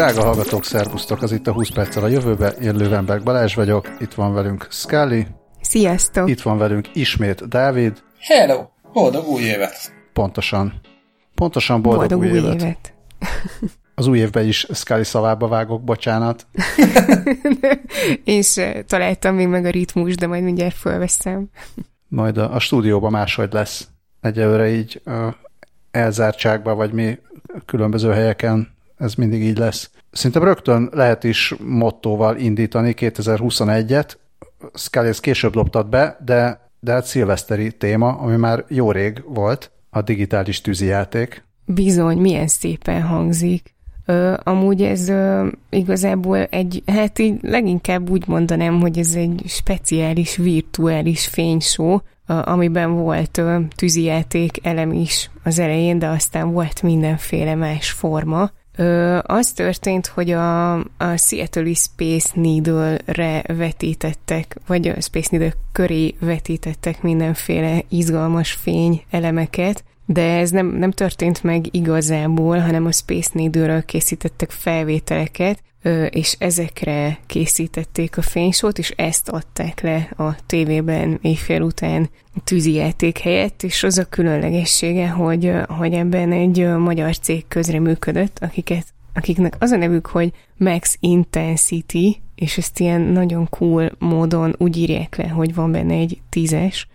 Drága hallgatók, szervusztok! Az itt a 20 perccel a jövőbe. Én Lővenberg Balázs vagyok, itt van velünk Scully. Sziasztok! Itt van velünk ismét Dávid. Hello! Boldog új évet! Pontosan. Pontosan boldog, boldog új, új évet. évet. Az új évben is Scully szavába vágok, bocsánat. Én se találtam még meg a ritmus, de majd mindjárt fölveszem. Majd a, a stúdióban máshogy lesz. Egyelőre így elzártságban, vagy mi különböző helyeken ez mindig így lesz. Szerintem rögtön lehet is mottóval indítani 2021-et. Scully ezt később loptad be, de, de hát szilveszteri téma, ami már jó rég volt, a digitális tűzijáték. Bizony, milyen szépen hangzik. Ö, amúgy ez ö, igazából egy, hát így leginkább úgy mondanám, hogy ez egy speciális virtuális fénysó, amiben volt ö, tűzijáték elem is az elején, de aztán volt mindenféle más forma. Ö, az történt, hogy a, a Seattle Space Needle-re vetítettek, vagy a Space Needle köré vetítettek mindenféle izgalmas fény elemeket, de ez nem, nem történt meg igazából, hanem a Space Needle-ről készítettek felvételeket, és ezekre készítették a fénysót, és ezt adták le a tévében éjfél után tűzijáték helyett, és az a különlegessége, hogy, hogy ebben egy magyar cég közreműködött, akiket, akiknek az a nevük, hogy Max Intensity, és ezt ilyen nagyon cool módon úgy írják le, hogy van benne egy tízes,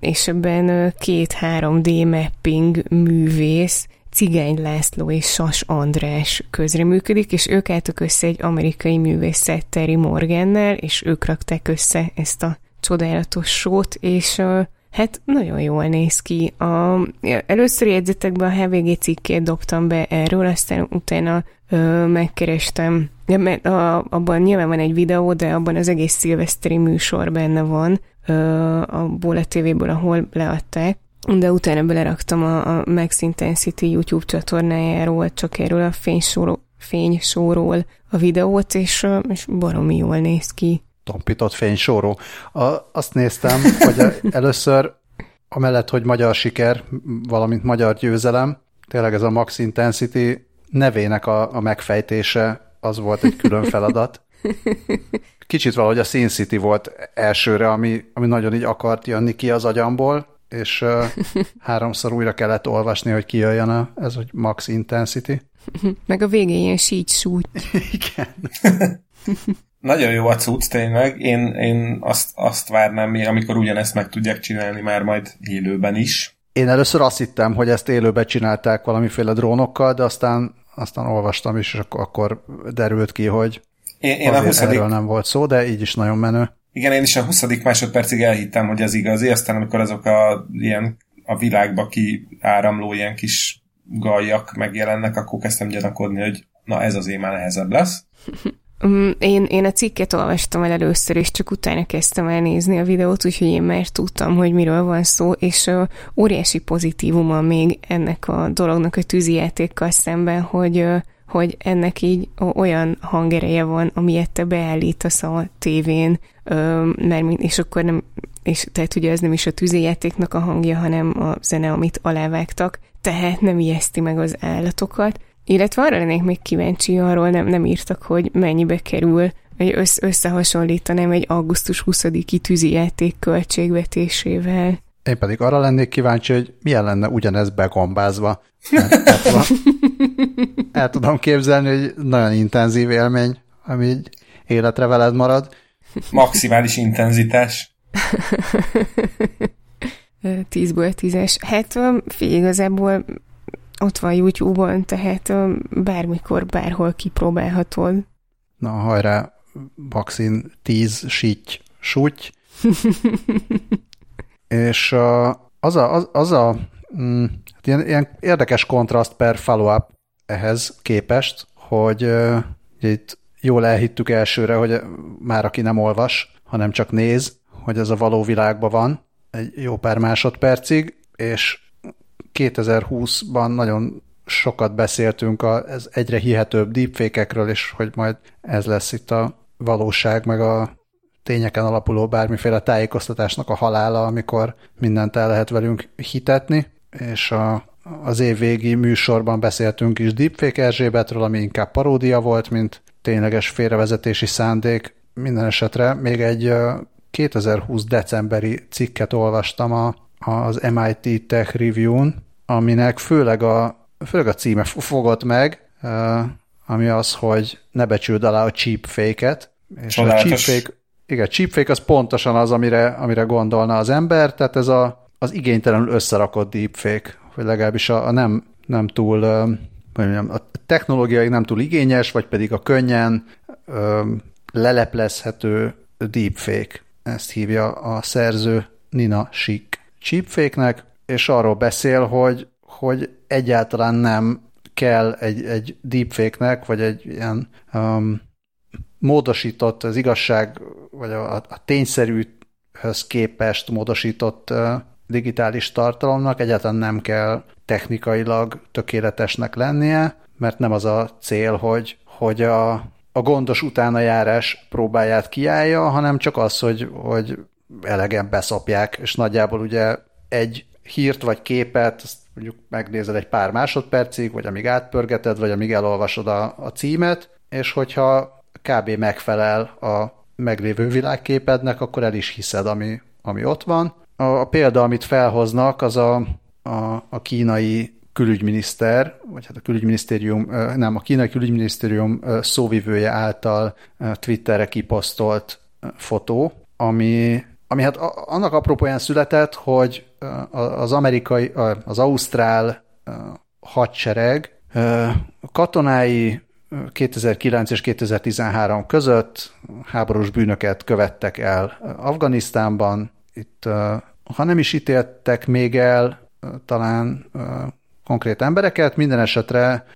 és ebben két 3D mapping művész, Cigány László és Sas András közreműködik, és ők álltak össze egy amerikai művészet Terry Morgannel, és ők rakták össze ezt a csodálatos sót, és hát nagyon jól néz ki. A, először jegyzetekben a HVG cikkét dobtam be erről, aztán utána uh, megkerestem, mert a, abban nyilván van egy videó, de abban az egész szilveszteri műsor benne van, uh, a Bola TV-ből, ahol leadták, de utána beleraktam a, a Max Intensity YouTube csatornájáról, csak erről a fénysóról, fénysóról a videót, és, és baromi jól néz ki. Tompított fénysóró. A, azt néztem, hogy először amellett, hogy magyar siker, valamint magyar győzelem, tényleg ez a Max Intensity nevének a, a megfejtése, az volt egy külön feladat. Kicsit valahogy a Sin City volt elsőre, ami, ami nagyon így akart jönni ki az agyamból, és uh, háromszor újra kellett olvasni, hogy kijöjjön a, ez, hogy max intensity. Meg a végén ilyen sígy súgy. Igen. Nagyon jó a cucc, tényleg. Én, én azt, azt várnám amikor ugyanezt meg tudják csinálni már majd élőben is. Én először azt hittem, hogy ezt élőben csinálták valamiféle drónokkal, de aztán, aztán olvastam is, és akkor, akkor derült ki, hogy én, én a 20. erről nem volt szó, de így is nagyon menő. Igen, én is a 20. másodpercig elhittem, hogy ez igazi, aztán amikor azok a ilyen a világba kiáramló ilyen kis gajak megjelennek, akkor kezdtem gyanakodni, hogy na ez azért már nehezebb lesz. Mm, én, én a cikket olvastam el először, és csak utána kezdtem el nézni a videót, úgyhogy én már tudtam, hogy miről van szó, és uh, óriási pozitívuma még ennek a dolognak a tűzijátékkal szemben, hogy uh, hogy ennek így olyan hangereje van, amilyet te beállítasz a tévén, mert, és akkor nem, és tehát ugye ez nem is a tűzijátéknak a hangja, hanem a zene, amit alávágtak, tehát nem ijeszti meg az állatokat. Illetve arra lennék még kíváncsi, arról nem, nem írtak, hogy mennyibe kerül, hogy össz, összehasonlítanám egy augusztus 20-i tűzijáték költségvetésével. Én pedig arra lennék kíváncsi, hogy milyen lenne ugyanez begombázva. el, tudom, el tudom képzelni, hogy nagyon intenzív élmény, ami így életre veled marad. Maximális intenzitás. Tízből tízes. Hát figyelj, igazából ott van YouTube-on, tehát bármikor, bárhol kipróbálhatod. Na, hajrá, vakcin 10 síty, súty. És az a, az, az a mm, hát ilyen, ilyen érdekes kontraszt per follow-up ehhez képest, hogy uh, itt jól elhittük elsőre, hogy már aki nem olvas, hanem csak néz, hogy ez a való világban van egy jó pár másodpercig, és 2020-ban nagyon sokat beszéltünk az egyre hihetőbb deepfake és hogy majd ez lesz itt a valóság, meg a tényeken alapuló bármiféle tájékoztatásnak a halála, amikor mindent el lehet velünk hitetni, és a, az évvégi műsorban beszéltünk is Deepfake Erzsébetről, ami inkább paródia volt, mint tényleges félrevezetési szándék. Minden esetre még egy 2020 decemberi cikket olvastam a, az MIT Tech Review-n, aminek főleg a, főleg a címe fogott meg, ami az, hogy ne becsüld alá a cheap fake-et. És Csodálatos. a cheap fake, igen, cheap fake az pontosan az, amire, amire gondolna az ember, tehát ez a, az igénytelenül összerakott deepfake, vagy legalábbis a, a nem, nem túl, mondjam, a technológiai nem túl igényes, vagy pedig a könnyen ö, leleplezhető deepfake. Ezt hívja a szerző Nina Schick cheapfake-nek, és arról beszél, hogy, hogy egyáltalán nem kell egy, egy deepfake-nek, vagy egy ilyen um, módosított, az igazság, vagy a, a tényszerűhöz képest módosított digitális tartalomnak egyáltalán nem kell technikailag tökéletesnek lennie, mert nem az a cél, hogy, hogy a, a gondos utánajárás próbáját kiállja, hanem csak az, hogy, hogy elegen beszopják, és nagyjából ugye egy hírt vagy képet, azt mondjuk megnézed egy pár másodpercig, vagy amíg átpörgeted, vagy amíg elolvasod a, a címet, és hogyha kb. megfelel a meglévő világképednek, akkor el is hiszed, ami, ami ott van. A, a példa, amit felhoznak, az a, a, a kínai külügyminiszter, vagy hát a külügyminisztérium, nem, a kínai külügyminisztérium szóvivője által Twitterre kiposztolt fotó, ami, ami hát annak apropóján született, hogy az amerikai, az ausztrál hadsereg katonái 2009 és 2013 között háborús bűnöket követtek el Afganisztánban. Itt, ha nem is ítéltek még el talán konkrét embereket, minden esetre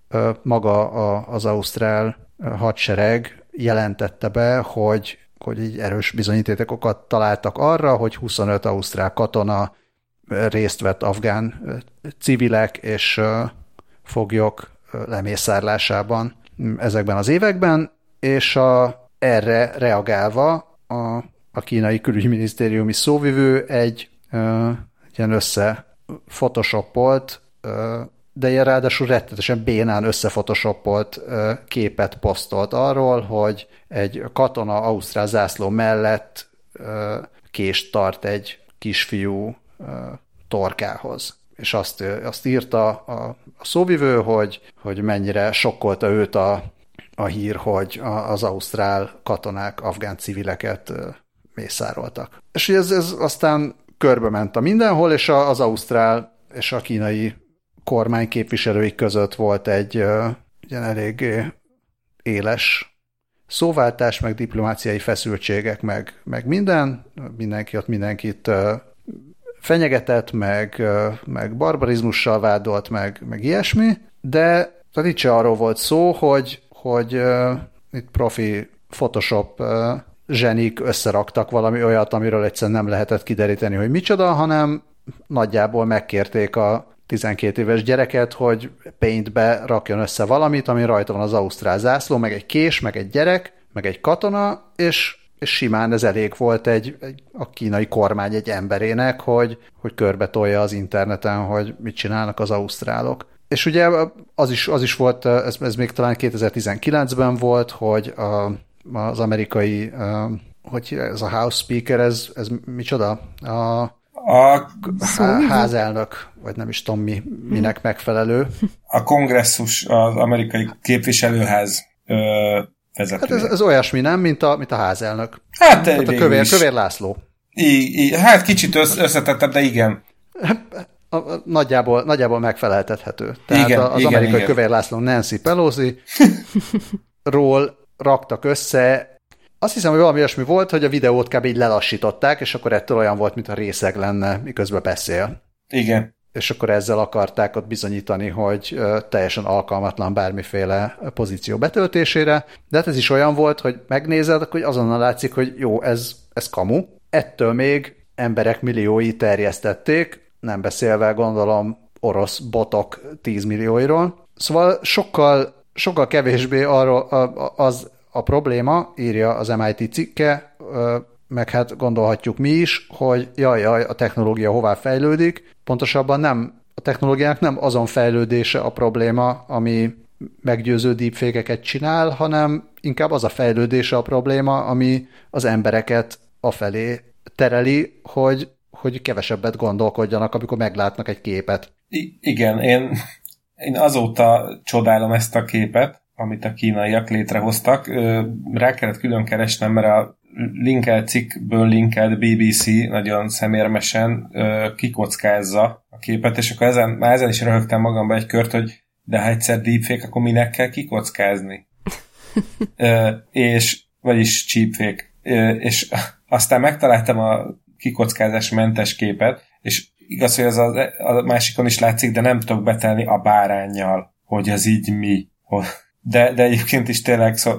maga az ausztrál hadsereg jelentette be, hogy, hogy így erős bizonyítékokat találtak arra, hogy 25 ausztrál katona részt vett afgán civilek és foglyok lemészárlásában ezekben az években, és a, erre reagálva a, a kínai külügyminisztériumi szóvivő egy ö, ilyen össze photoshopolt, ö, de ilyen ráadásul rettetesen bénán összefotoshopolt képet posztolt arról, hogy egy katona Ausztrál zászló mellett kést tart egy kisfiú torkához és azt, azt írta a, a szóvivő, hogy, hogy mennyire sokkolta őt a, a hír, hogy az ausztrál katonák afgán civileket mészároltak. És ez, ez aztán körbe ment a mindenhol, és az ausztrál és a kínai kormány képviselői között volt egy ilyen elég éles szóváltás, meg diplomáciai feszültségek, meg, meg minden. Mindenki ott mindenkit fenyegetett, meg, meg barbarizmussal vádolt, meg, meg ilyesmi, de tehát itt se arról volt szó, hogy, hogy uh, itt profi Photoshop uh, zsenik összeraktak valami olyat, amiről egyszerűen nem lehetett kideríteni, hogy micsoda, hanem nagyjából megkérték a 12 éves gyereket, hogy paintbe rakjon össze valamit, ami rajta van az ausztrál zászló, meg egy kés, meg egy gyerek, meg egy katona, és simán ez elég volt egy, egy a kínai kormány egy emberének, hogy, hogy körbe tolja az interneten, hogy mit csinálnak az ausztrálok. És ugye az is, az is volt, ez, ez még talán 2019-ben volt, hogy a, az amerikai, hogy ez a House Speaker, ez, ez micsoda? A, a házelnök, vagy nem is tudom mi, minek megfelelő. A kongresszus, az amerikai képviselőház vezetője. Hát ez, ez olyasmi, nem, mint a, mint a házelnök. Hát, hát a kövér, kövér László. I, I, hát kicsit össz, összetettebb, de igen. A, a, nagyjából, nagyjából megfeleltethető. Tehát igen, az igen, amerikai igen. kövér László Nancy Pelosi ról raktak össze azt hiszem, hogy valami olyasmi volt, hogy a videót kb. így lelassították, és akkor ettől olyan volt, mint a részeg lenne, miközben beszél. Igen és akkor ezzel akarták ott bizonyítani, hogy teljesen alkalmatlan bármiféle pozíció betöltésére, de hát ez is olyan volt, hogy megnézed, hogy azonnal látszik, hogy jó, ez, ez kamu. Ettől még emberek milliói terjesztették, nem beszélve gondolom orosz botok tízmillióiról. Szóval sokkal, sokkal kevésbé arról az a probléma, írja az MIT cikke, meg hát gondolhatjuk mi is, hogy jaj, jaj, a technológia hová fejlődik, pontosabban nem a technológiának nem azon fejlődése a probléma, ami meggyőző deepfake csinál, hanem inkább az a fejlődése a probléma, ami az embereket afelé tereli, hogy, hogy kevesebbet gondolkodjanak, amikor meglátnak egy képet. I- igen, én, én azóta csodálom ezt a képet, amit a kínaiak létrehoztak. Rá kellett külön keresnem, mert a linkelt cikkből linkelt BBC nagyon szemérmesen kikockázza a képet, és akkor ezen, már ezen is röhögtem magamba egy kört, hogy de ha egyszer deepfake, akkor minek kell kikockázni? és, vagyis cheapfake. és aztán megtaláltam a kikockázás mentes képet, és igaz, hogy az a, a másikon is látszik, de nem tudok betelni a bárányjal, hogy ez így mi. De, de egyébként is tényleg szó,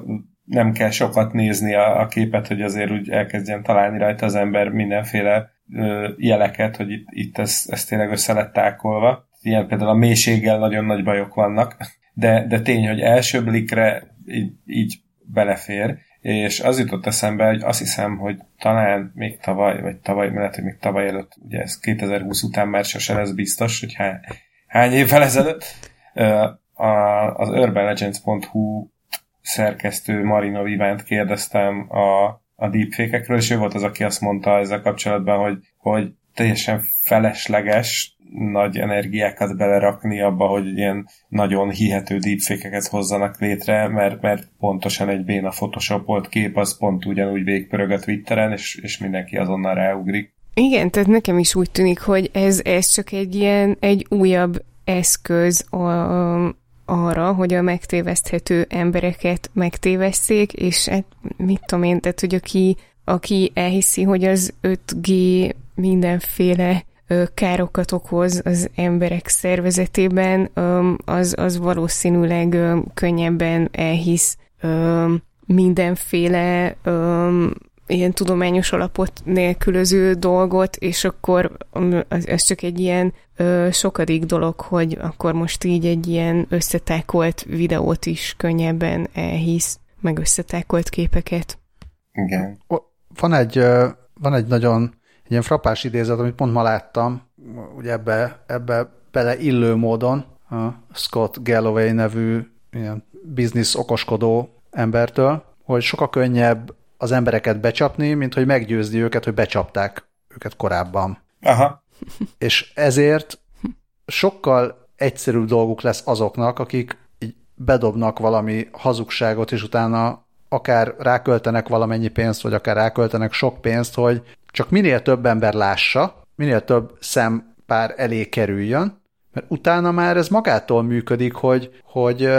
nem kell sokat nézni a, a képet, hogy azért úgy elkezdjen találni rajta az ember mindenféle ö, jeleket, hogy itt, itt ez, ez tényleg össze lett tákolva. Ilyen például a mélységgel nagyon nagy bajok vannak, de, de tény, hogy első blikre így, így belefér, és az jutott eszembe, hogy azt hiszem, hogy talán még tavaly, vagy tavaly, hogy még tavaly előtt, ugye ez 2020 után már sose lesz biztos, hogy hány, hány évvel ezelőtt, az urbanlegends.hu szerkesztő Marino Vivánt kérdeztem a, a deepfake és ő volt az, aki azt mondta ezzel kapcsolatban, hogy, hogy teljesen felesleges nagy energiákat belerakni abba, hogy ilyen nagyon hihető deepfake hozzanak létre, mert, mert pontosan egy béna photoshopolt kép az pont ugyanúgy végpörög a Twitteren, és, és mindenki azonnal ráugrik. Igen, tehát nekem is úgy tűnik, hogy ez, ez csak egy ilyen, egy újabb eszköz a, arra, hogy a megtéveszthető embereket megtévesszék, és hát mit tudom én, tehát hogy aki, aki elhiszi, hogy az 5G mindenféle károkat okoz az emberek szervezetében, az, az valószínűleg könnyebben elhisz mindenféle ilyen tudományos alapot nélkülöző dolgot, és akkor ez csak egy ilyen ö, sokadik dolog, hogy akkor most így egy ilyen összetákolt videót is könnyebben elhisz, meg összetákolt képeket. Igen. Van egy, van egy nagyon egy ilyen frappás idézet, amit pont ma láttam, ugye ebbe, ebbe bele illő módon, a Scott Galloway nevű ilyen biznisz okoskodó embertől, hogy sokkal könnyebb az embereket becsapni, mint hogy meggyőzni őket, hogy becsapták őket korábban. Aha. És ezért sokkal egyszerűbb dolguk lesz azoknak, akik így bedobnak valami hazugságot, és utána akár ráköltenek valamennyi pénzt, vagy akár ráköltenek sok pénzt, hogy csak minél több ember lássa, minél több szempár elé kerüljön, mert utána már ez magától működik, hogy, hogy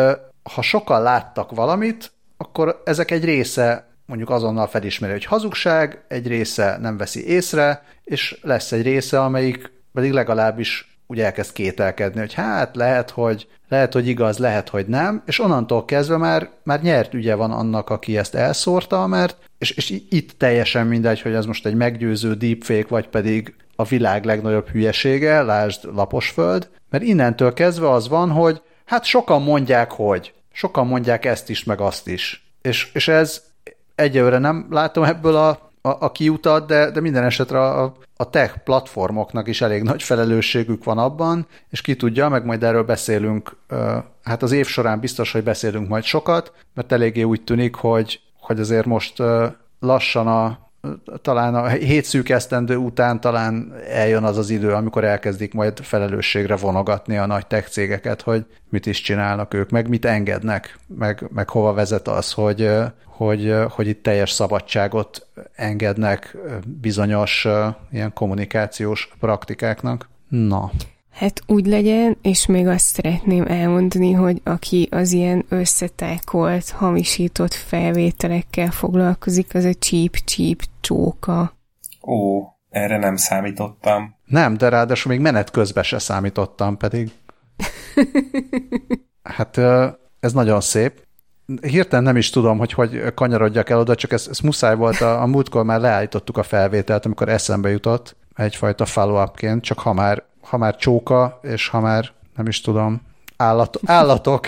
ha sokan láttak valamit, akkor ezek egy része mondjuk azonnal felismeri, hogy hazugság, egy része nem veszi észre, és lesz egy része, amelyik pedig legalábbis úgy elkezd kételkedni, hogy hát lehet, hogy lehet, hogy igaz, lehet, hogy nem, és onnantól kezdve már, már nyert ügye van annak, aki ezt elszórta, mert és, és itt teljesen mindegy, hogy ez most egy meggyőző deepfake, vagy pedig a világ legnagyobb hülyesége, lásd Laposföld, mert innentől kezdve az van, hogy hát sokan mondják, hogy. Sokan mondják ezt is, meg azt is. És, és ez egyelőre nem látom ebből a, a, a kiutat, de, de minden esetre a, a tech platformoknak is elég nagy felelősségük van abban, és ki tudja, meg majd erről beszélünk, hát az év során biztos, hogy beszélünk majd sokat, mert eléggé úgy tűnik, hogy, hogy azért most lassan a, talán a hét szűk esztendő után talán eljön az az idő, amikor elkezdik majd felelősségre vonogatni a nagy tech cégeket, hogy mit is csinálnak ők, meg mit engednek, meg, meg hova vezet az, hogy, hogy, hogy itt teljes szabadságot engednek bizonyos ilyen kommunikációs praktikáknak. Na. Hát úgy legyen, és még azt szeretném elmondani, hogy aki az ilyen összetákolt, hamisított felvételekkel foglalkozik, az a cheap-cheap csóka. Ó, erre nem számítottam. Nem, de ráadásul még menet közben se számítottam pedig. Hát ez nagyon szép. Hirtelen nem is tudom, hogy hogy kanyarodjak el oda, csak ez, ez muszáj volt. A, a múltkor már leállítottuk a felvételt, amikor eszembe jutott egyfajta follow-upként, csak ha már ha már csóka, és ha már nem is tudom, állat, állatok,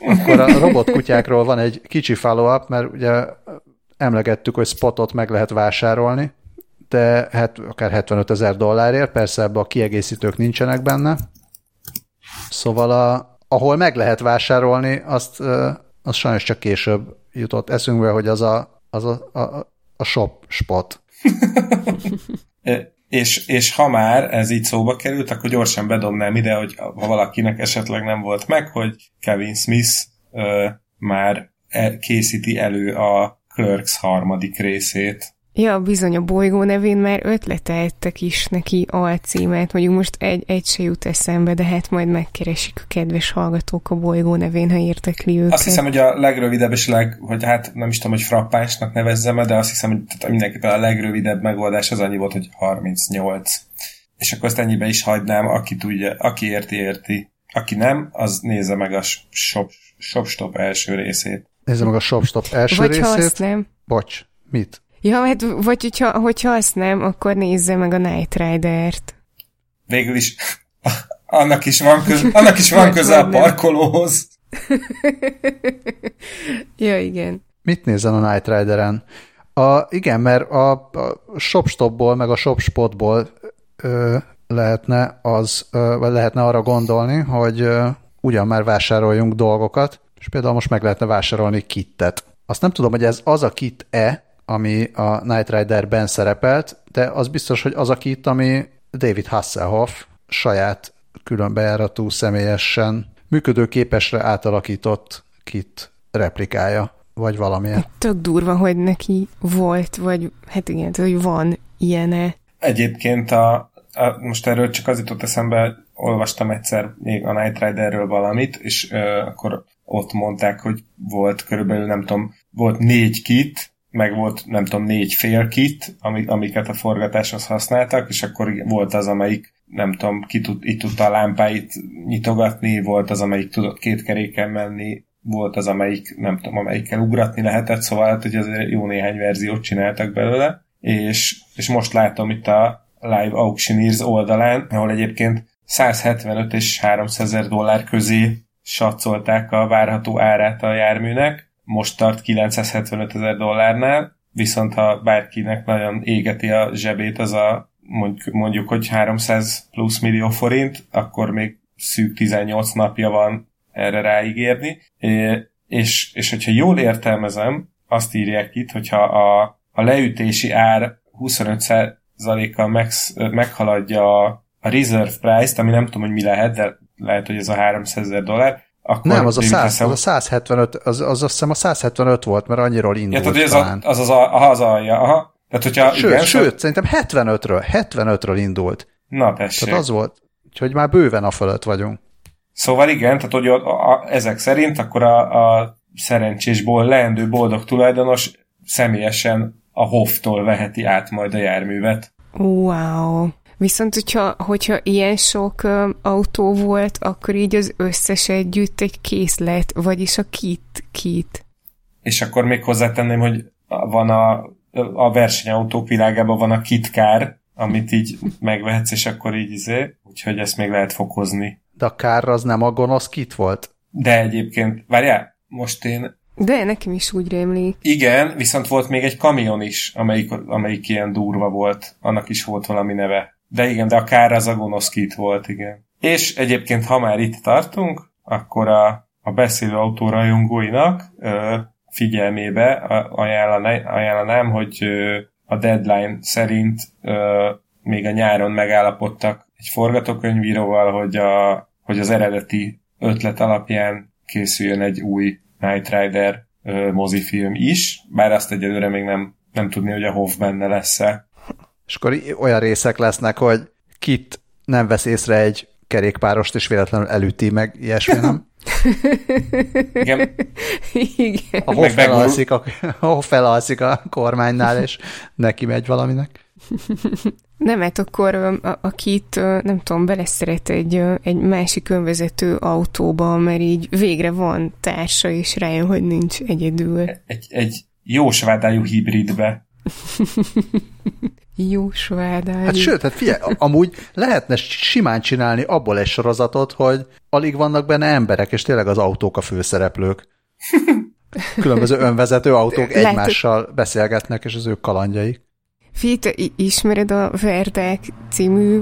akkor a robotkutyákról van egy kicsi follow-up, mert ugye emlegettük, hogy spotot meg lehet vásárolni, de hát akár 75 ezer dollárért, persze ebbe a kiegészítők nincsenek benne, Szóval a, ahol meg lehet vásárolni, azt, az sajnos csak később jutott eszünkbe, hogy az a, az a, a, a shop spot. és, és ha már ez így szóba került, akkor gyorsan bedobnám ide, hogy ha valakinek esetleg nem volt meg, hogy Kevin Smith ö, már e, készíti elő a Clerks harmadik részét. Ja, bizony a bolygó nevén már ötleteltek is neki alcímet, mondjuk most egy, egy se jut eszembe, de hát majd megkeresik a kedves hallgatók a bolygó nevén, ha értekli őket. Azt hiszem, hogy a legrövidebb és leg, hogy hát nem is tudom, hogy frappánsnak nevezzem de azt hiszem, hogy tehát mindenképpen a legrövidebb megoldás az annyi volt, hogy 38. És akkor ezt ennyibe is hagynám, aki tudja, aki érti, érti. Aki nem, az nézze meg a shop, shop stop első részét. Nézze meg a shop stop első Vagy részét. Ha azt nem. Bocs, mit? Ja, hát, vagy hogyha, hogyha azt nem, akkor nézze meg a Night Rider-t. Végül is annak is van, köz, annak is van köze a parkolóhoz. ja, igen. Mit nézzen a Night Rider-en? A, igen, mert a, a ShopStopból, meg a ShopSpotból ö, lehetne, az, ö, vagy lehetne arra gondolni, hogy ö, ugyan már vásároljunk dolgokat, és például most meg lehetne vásárolni kittet. Azt nem tudom, hogy ez az a kit-e, ami a Night Rider-ben szerepelt, de az biztos, hogy az a kit, ami David Hasselhoff saját különbejáratú személyesen működőképesre átalakított kit replikája, vagy valamilyen. Tök durva, hogy neki volt, vagy hát igen, hogy van ilyene. Egyébként a, a, most erről csak az jutott eszembe, olvastam egyszer még a Night Riderről valamit, és ö, akkor ott mondták, hogy volt körülbelül, nem tudom, volt négy kit, meg volt, nem tudom, négy félkit, amik, amiket a forgatáshoz használtak, és akkor volt az, amelyik nem tudom, ki tud, itt tudta a lámpáit nyitogatni, volt az, amelyik tudott két keréken menni, volt az, amelyik, nem tudom, amelyikkel ugratni lehetett, szóval hát, hogy azért jó néhány verziót csináltak belőle, és, és most látom itt a Live Auctioneers oldalán, ahol egyébként 175 és 300 ezer dollár közé satszolták a várható árát a járműnek, most tart 975 ezer dollárnál, viszont ha bárkinek nagyon égeti a zsebét az a mondjuk, mondjuk hogy 300 plusz millió forint, akkor még szűk 18 napja van erre ráígérni, és, és hogyha jól értelmezem, azt írják itt, hogyha a, a leütési ár 25%-kal meg, meghaladja a, reserve price-t, ami nem tudom, hogy mi lehet, de lehet, hogy ez a 300 ezer dollár, akkor nem, az a, 100, az a 175, az, az azt hiszem a 175 volt, mert annyiról indult ja, tehát, talán. Az, az, az, a, az alja, aha. Tehát, hogyha, sőt, igen, sőt, szerintem 75-ről, 75-ről indult. Na, tessék. Tehát az volt, hogy már bőven a fölött vagyunk. Szóval igen, tehát hogy a, a, ezek szerint akkor a, a szerencsésból leendő boldog tulajdonos személyesen a Hoftól veheti át majd a járművet. Wow. Viszont, hogyha, hogyha ilyen sok uh, autó volt, akkor így az összes együtt egy készlet, vagyis a kit, kit. És akkor még hozzátenném, hogy van a, a versenyautók világában van a kitkár, amit így megvehetsz, és akkor így izé, úgyhogy ezt még lehet fokozni. De a kár az nem a gonosz kit volt? De egyébként, várjál, most én... De nekem is úgy rémlik. Igen, viszont volt még egy kamion is, amelyik, amelyik ilyen durva volt. Annak is volt valami neve. De igen, de a kár az a gonosz kit volt, igen. És egyébként, ha már itt tartunk, akkor a, a beszélő autórajongóinak ö, figyelmébe ajánlanám, ajánlanám hogy ö, a deadline szerint ö, még a nyáron megállapodtak egy forgatókönyvíróval, hogy, a, hogy az eredeti ötlet alapján készüljön egy új Night Rider ö, mozifilm is, bár azt egyelőre még nem, nem tudni, hogy a Hoff benne lesz-e. És akkor olyan részek lesznek, hogy kit nem vesz észre egy kerékpárost, és véletlenül elüti meg, ilyesmi, nem? Igen. Igen. Ahol felalszik, a, ahol felalszik a kormánynál, és neki megy valaminek. Nem, hát akkor a, a kit, nem tudom, beleszeret egy, egy másik önvezető autóba, mert így végre van társa, és rájön, hogy nincs egyedül. Egy, egy jó svádájú hibridbe. Jó svádány. Hát sőt, hát figyelj, amúgy lehetne simán csinálni abból egy sorozatot, hogy alig vannak benne emberek, és tényleg az autók a főszereplők. Különböző önvezető autók Lehet, egymással beszélgetnek, és az ők kalandjaik. Fi, te ismered a Verdák című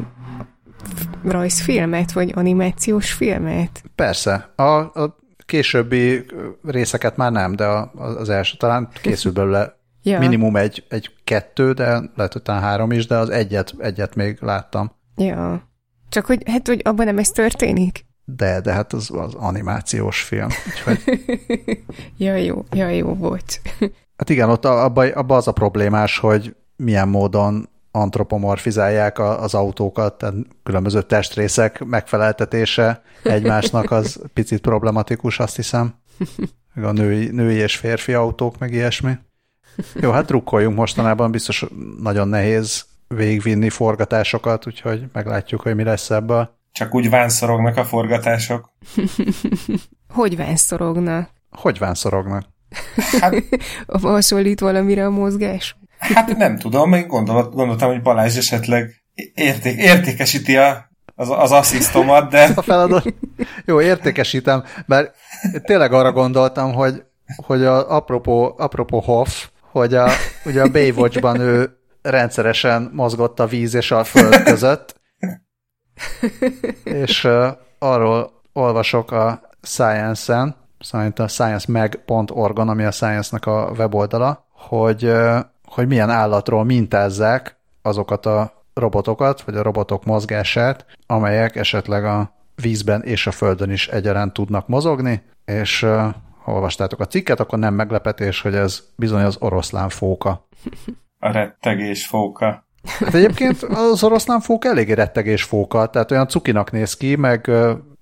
rajzfilmet, vagy animációs filmet? Persze. A, a későbbi részeket már nem, de az első talán készül belőle ja. minimum egy, egy kettő, de lehet, hogy talán három is, de az egyet, egyet még láttam. Ja. Csak hogy, hát, hogy abban nem ez történik? De, de hát az, az animációs film. Úgyhogy... ja, jó, ja, jó, bocs. hát igen, ott abban abba az a problémás, hogy milyen módon antropomorfizálják az autókat, tehát különböző testrészek megfeleltetése egymásnak az picit problematikus, azt hiszem. A női, női és férfi autók, meg ilyesmi. Jó, hát drukkoljunk mostanában, biztos nagyon nehéz végvinni forgatásokat, úgyhogy meglátjuk, hogy mi lesz ebből. Csak úgy vánszorognak a forgatások. hogy vánszorognak? Hogy vánszorognak? Hát... Hasonlít valamire a mozgás? Hát nem tudom, én gondolt, gondoltam, hogy Balázs esetleg érték, értékesíti a, az, az asszisztomat, de... A feladat. Jó, értékesítem, mert tényleg arra gondoltam, hogy, hogy a apropó, apropó Hoff, hogy a, ugye a Baywatch-ban ő rendszeresen mozgott a víz és a föld között, és uh, arról olvasok a Science-en, szerint a sciencemag.org-on, ami a Science-nak a weboldala, hogy, uh, hogy milyen állatról mintázzák azokat a robotokat, vagy a robotok mozgását, amelyek esetleg a vízben és a földön is egyaránt tudnak mozogni, és uh, olvastátok a cikket, akkor nem meglepetés, hogy ez bizony az oroszlán fóka. A rettegés fóka. Hát egyébként az oroszlán fóka eléggé rettegés fóka, tehát olyan cukinak néz ki, meg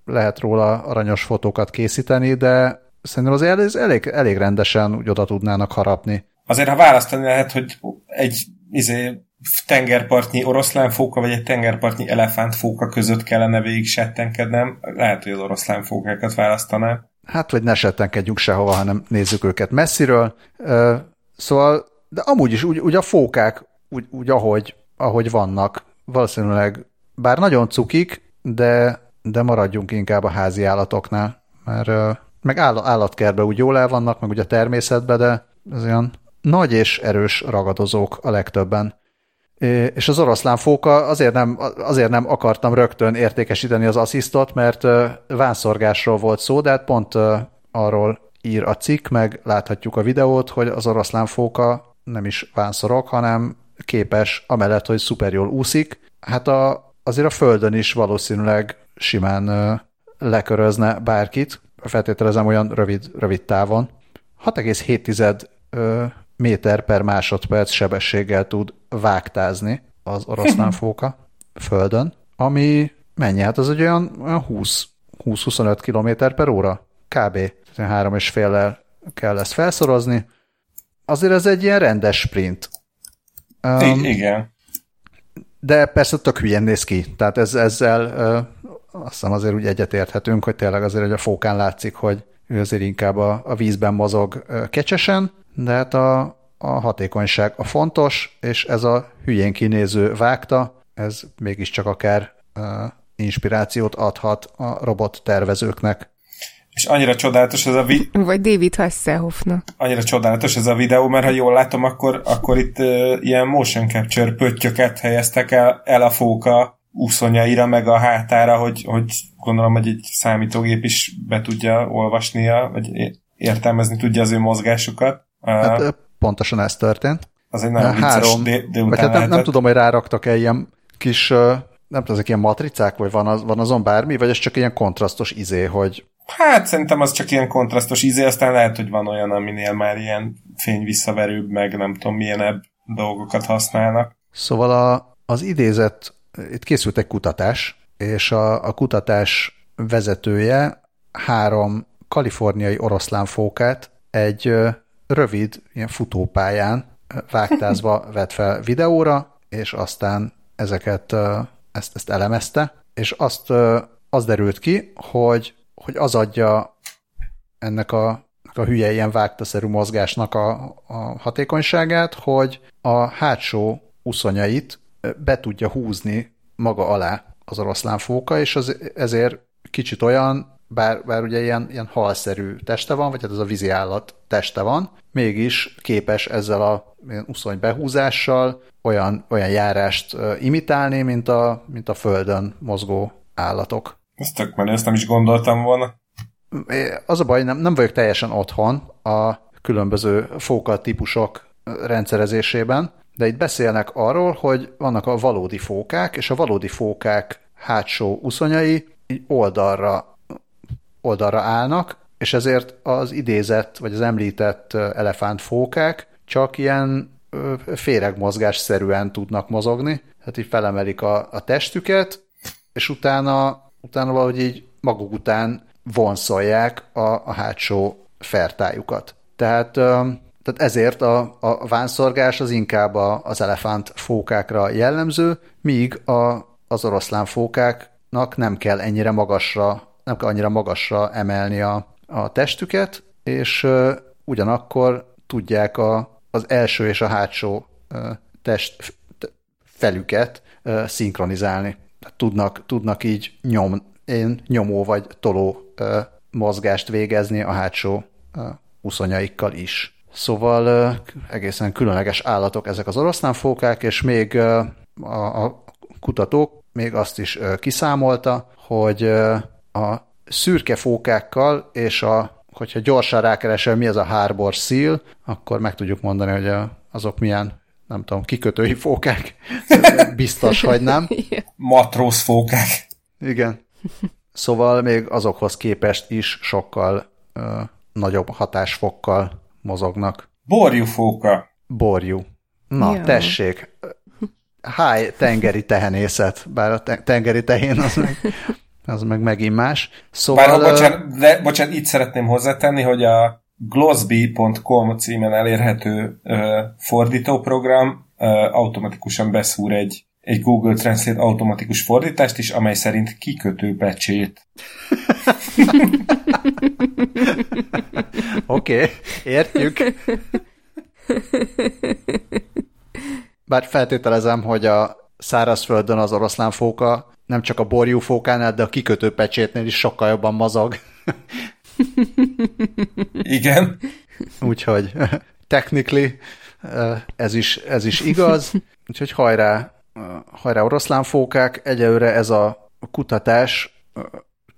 lehet róla aranyos fotókat készíteni, de szerintem azért ez elég, elég rendesen úgy oda tudnának harapni. Azért, ha választani lehet, hogy egy izé, tengerpartnyi oroszlánfóka, vagy egy tengerpartnyi elefántfóka között kellene végig settenkednem, lehet, hogy az oroszlánfókákat választanám. Hát, hogy ne settenkedjünk sehova, hanem nézzük őket messziről. Szóval, de amúgy is úgy, úgy a fókák, úgy, úgy ahogy, ahogy vannak, valószínűleg, bár nagyon cukik, de, de maradjunk inkább a házi állatoknál, mert meg állatkertben úgy jól el vannak, meg ugye a természetben, de az olyan nagy és erős ragadozók a legtöbben. És az oroszlán fóka azért nem, azért nem akartam rögtön értékesíteni az asszisztot, mert vánszorgásról volt szó, de hát pont arról ír a cikk, meg láthatjuk a videót, hogy az oroszlán fóka nem is vánszorok, hanem képes, amellett, hogy szuper jól úszik, hát a, azért a földön is valószínűleg simán lekörözne bárkit, feltételezem olyan rövid, rövid távon. 6,7 méter per másodperc sebességgel tud vágtázni az oroszlánfóka földön, ami mennyi? Hát az egy olyan, olyan 20-25 km per óra, kb. Három és féllel kell ezt felszorozni. Azért ez egy ilyen rendes sprint. Um, igen. De persze tök hülyén néz ki. Tehát ez, ezzel uh, azt hiszem azért úgy egyetérthetünk, hogy tényleg azért hogy a fókán látszik, hogy ő azért inkább a, a vízben mozog uh, kecsesen, de hát a, a hatékonyság a fontos, és ez a hülyén kinéző vágta, ez mégiscsak akár uh, inspirációt adhat a robot tervezőknek. És annyira csodálatos ez a videó. Vagy David Hasselhoffnak. Annyira csodálatos ez a videó, mert ha jól látom, akkor, akkor itt uh, ilyen motion capture pöttyöket helyeztek el, el a fóka úszonyaira, meg a hátára, hogy, hogy gondolom, hogy egy számítógép is be tudja olvasnia, vagy értelmezni tudja az ő mozgásukat. Hát, pontosan ez történt. Az egy nagyon Három, vicces délután vagy hát nem, nem tudom, hogy ráraktak-e ilyen kis, nem tudom, ezek ilyen matricák, vagy van, az, van azon bármi, vagy ez csak ilyen kontrasztos izé, hogy... Hát szerintem az csak ilyen kontrasztos izé, aztán lehet, hogy van olyan, aminél már ilyen fény visszaverőbb, meg nem tudom, milyenebb dolgokat használnak. Szóval a, az idézet, itt készült egy kutatás, és a, a kutatás vezetője három kaliforniai oroszlánfókát egy rövid ilyen futópályán vágtázva vett fel videóra, és aztán ezeket, ezt, ezt elemezte, és azt, az derült ki, hogy, hogy az adja ennek a, a hülye ilyen vágtaszerű mozgásnak a, a hatékonyságát, hogy a hátsó uszonyait be tudja húzni maga alá az oroszlánfóka, és az, ezért kicsit olyan, bár, bár ugye ilyen, ilyen halszerű teste van, vagy hát ez a vízi állat teste van, mégis képes ezzel a uszony behúzással olyan, olyan járást imitálni, mint a, mint a földön mozgó állatok. Ez tök menő, ezt nem is gondoltam volna. Az a baj, nem, nem vagyok teljesen otthon a különböző fóka típusok rendszerezésében, de itt beszélnek arról, hogy vannak a valódi fókák, és a valódi fókák hátsó uszonyai így oldalra, oldalra állnak, és ezért az idézett, vagy az említett elefántfókák csak ilyen féregmozgásszerűen tudnak mozogni, tehát így felemelik a, a testüket, és utána, utána valahogy így maguk után vonszolják a, a hátsó fertájukat. Tehát, tehát ezért a, a vánszorgás az inkább az elefánt fókákra jellemző, míg a, az oroszlán fókáknak nem kell ennyire magasra, nem kell annyira magasra emelni a, a testüket, és ugyanakkor tudják a, az első és a hátsó test felüket szinkronizálni. Tudnak, tudnak így nyom, én nyomó vagy toló mozgást végezni a hátsó uszonyaikkal is. Szóval egészen különleges állatok ezek az oroszlánfókák, és még a, a kutatók még azt is kiszámolta, hogy a szürke fókákkal és a hogyha gyorsan rákeresel, mi az a harbor seal, akkor meg tudjuk mondani, hogy azok milyen, nem tudom, kikötői fókák. Biztos, hogy nem. Matróz fókák. Igen. Szóval még azokhoz képest is sokkal uh, nagyobb hatásfokkal mozognak. Borjú fóka. Borjú. Na, ja. tessék. Háj tengeri tehenészet, bár a tengeri tehén az meg, az meg megint más. Szóval... Bár, bocsánat, de, bocsánat, itt szeretném hozzátenni, hogy a glossby.com címen elérhető uh, fordítóprogram uh, automatikusan beszúr egy egy Google Translate automatikus fordítást is, amely szerint kikötő pecsét. Oké, okay, értjük. Bár feltételezem, hogy a szárazföldön az oroszlánfóka nem csak a borjúfókánál, de a kikötő pecsétnél is sokkal jobban mozog. Igen. Úgyhogy technically ez is, ez is igaz. Úgyhogy hajrá hajrá oroszlánfókák, egyelőre ez a kutatás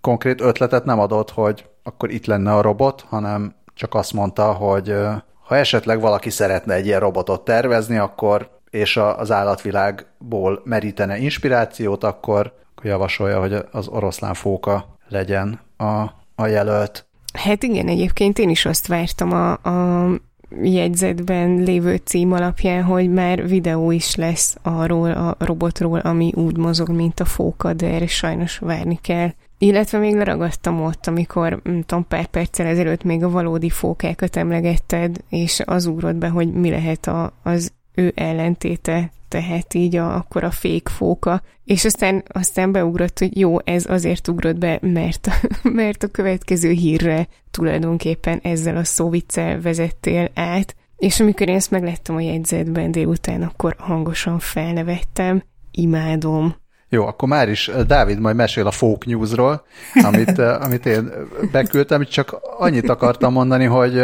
konkrét ötletet nem adott, hogy akkor itt lenne a robot, hanem csak azt mondta, hogy ha esetleg valaki szeretne egy ilyen robotot tervezni, akkor és az állatvilágból merítene inspirációt, akkor javasolja, hogy az oroszlánfóka legyen a, a jelölt. Hát igen, egyébként én is azt vártam a, a jegyzetben lévő cím alapján, hogy már videó is lesz arról a robotról, ami úgy mozog, mint a fóka, de erre sajnos várni kell. Illetve még leragadtam ott, amikor, nem tudom, pár perccel ezelőtt még a valódi fókákat emlegetted, és az úrod be, hogy mi lehet a, az ő ellentéte, tehát így a, akkor a fékfóka, és aztán, aztán beugrott, hogy jó, ez azért ugrott be, mert, mert a következő hírre tulajdonképpen ezzel a szóviccel vezettél át, és amikor én ezt meglettem a jegyzetben délután, akkor hangosan felnevettem, imádom. Jó, akkor már is Dávid majd mesél a Folk Newsról, amit, amit én beküldtem, csak annyit akartam mondani, hogy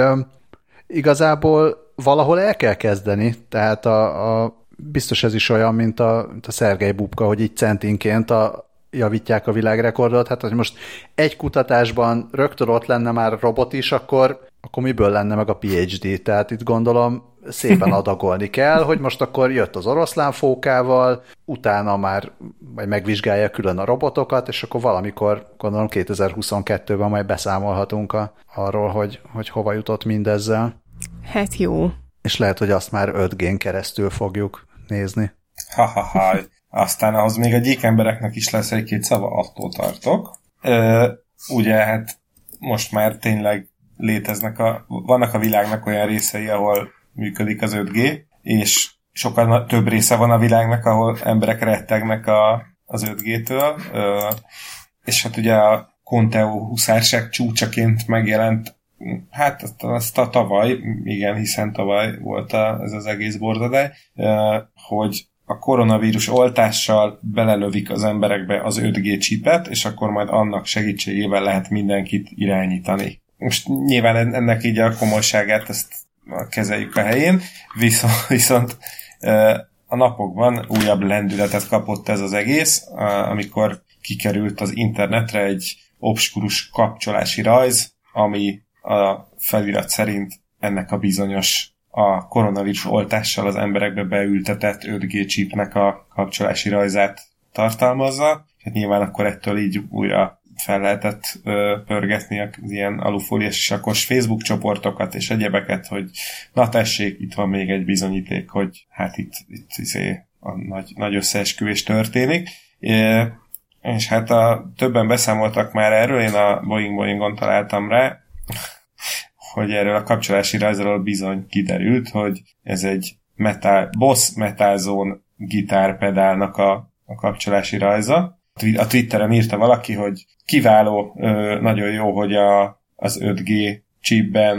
igazából valahol el kell kezdeni, tehát a, a biztos ez is olyan, mint a, mint a Szergei Bubka, hogy így centinként a, javítják a világrekordot. Hát, hogy most egy kutatásban rögtön ott lenne már robot is, akkor, akkor miből lenne meg a PhD? Tehát itt gondolom szépen adagolni kell, hogy most akkor jött az oroszlánfókával, utána már majd megvizsgálja külön a robotokat, és akkor valamikor, gondolom 2022-ben majd beszámolhatunk a, arról, hogy, hogy hova jutott mindezzel. Hát jó. És lehet, hogy azt már 5G-n keresztül fogjuk nézni. Ha-ha-ha. Aztán ahhoz még a gyík embereknek is lesz egy-két szava, attól tartok. Ö, ugye hát most már tényleg léteznek a, vannak a világnak olyan részei, ahol működik az 5G, és sokkal több része van a világnak, ahol emberek rettegnek a, az 5G-től, ö, és hát ugye a Conteo huszárság csúcsaként megjelent Hát azt, azt a tavaly, igen, hiszen tavaly volt a, ez az egész bordadály, hogy a koronavírus oltással belelövik az emberekbe az 5G csipet, és akkor majd annak segítségével lehet mindenkit irányítani. Most nyilván ennek így a komolyságát ezt kezeljük a helyén, viszont, viszont a napokban újabb lendületet kapott ez az egész, amikor kikerült az internetre egy obskurus kapcsolási rajz, ami a felirat szerint ennek a bizonyos a koronavírus oltással az emberekbe beültetett 5G chipnek a kapcsolási rajzát tartalmazza. Hát nyilván akkor ettől így újra fel lehetett ö, pörgetni az ilyen alufóliás sakos Facebook csoportokat és egyebeket, hogy na tessék, itt van még egy bizonyíték, hogy hát itt, itt izé, a nagy, nagy összeesküvés történik. É, és hát a, többen beszámoltak már erről, én a Boeing Boeingon találtam rá, hogy erről a kapcsolási rajzról bizony kiderült, hogy ez egy metal, Boss Metal Zone gitárpedálnak a, a kapcsolási rajza. A Twitteren írta valaki, hogy kiváló, nagyon jó, hogy a, az 5G chipben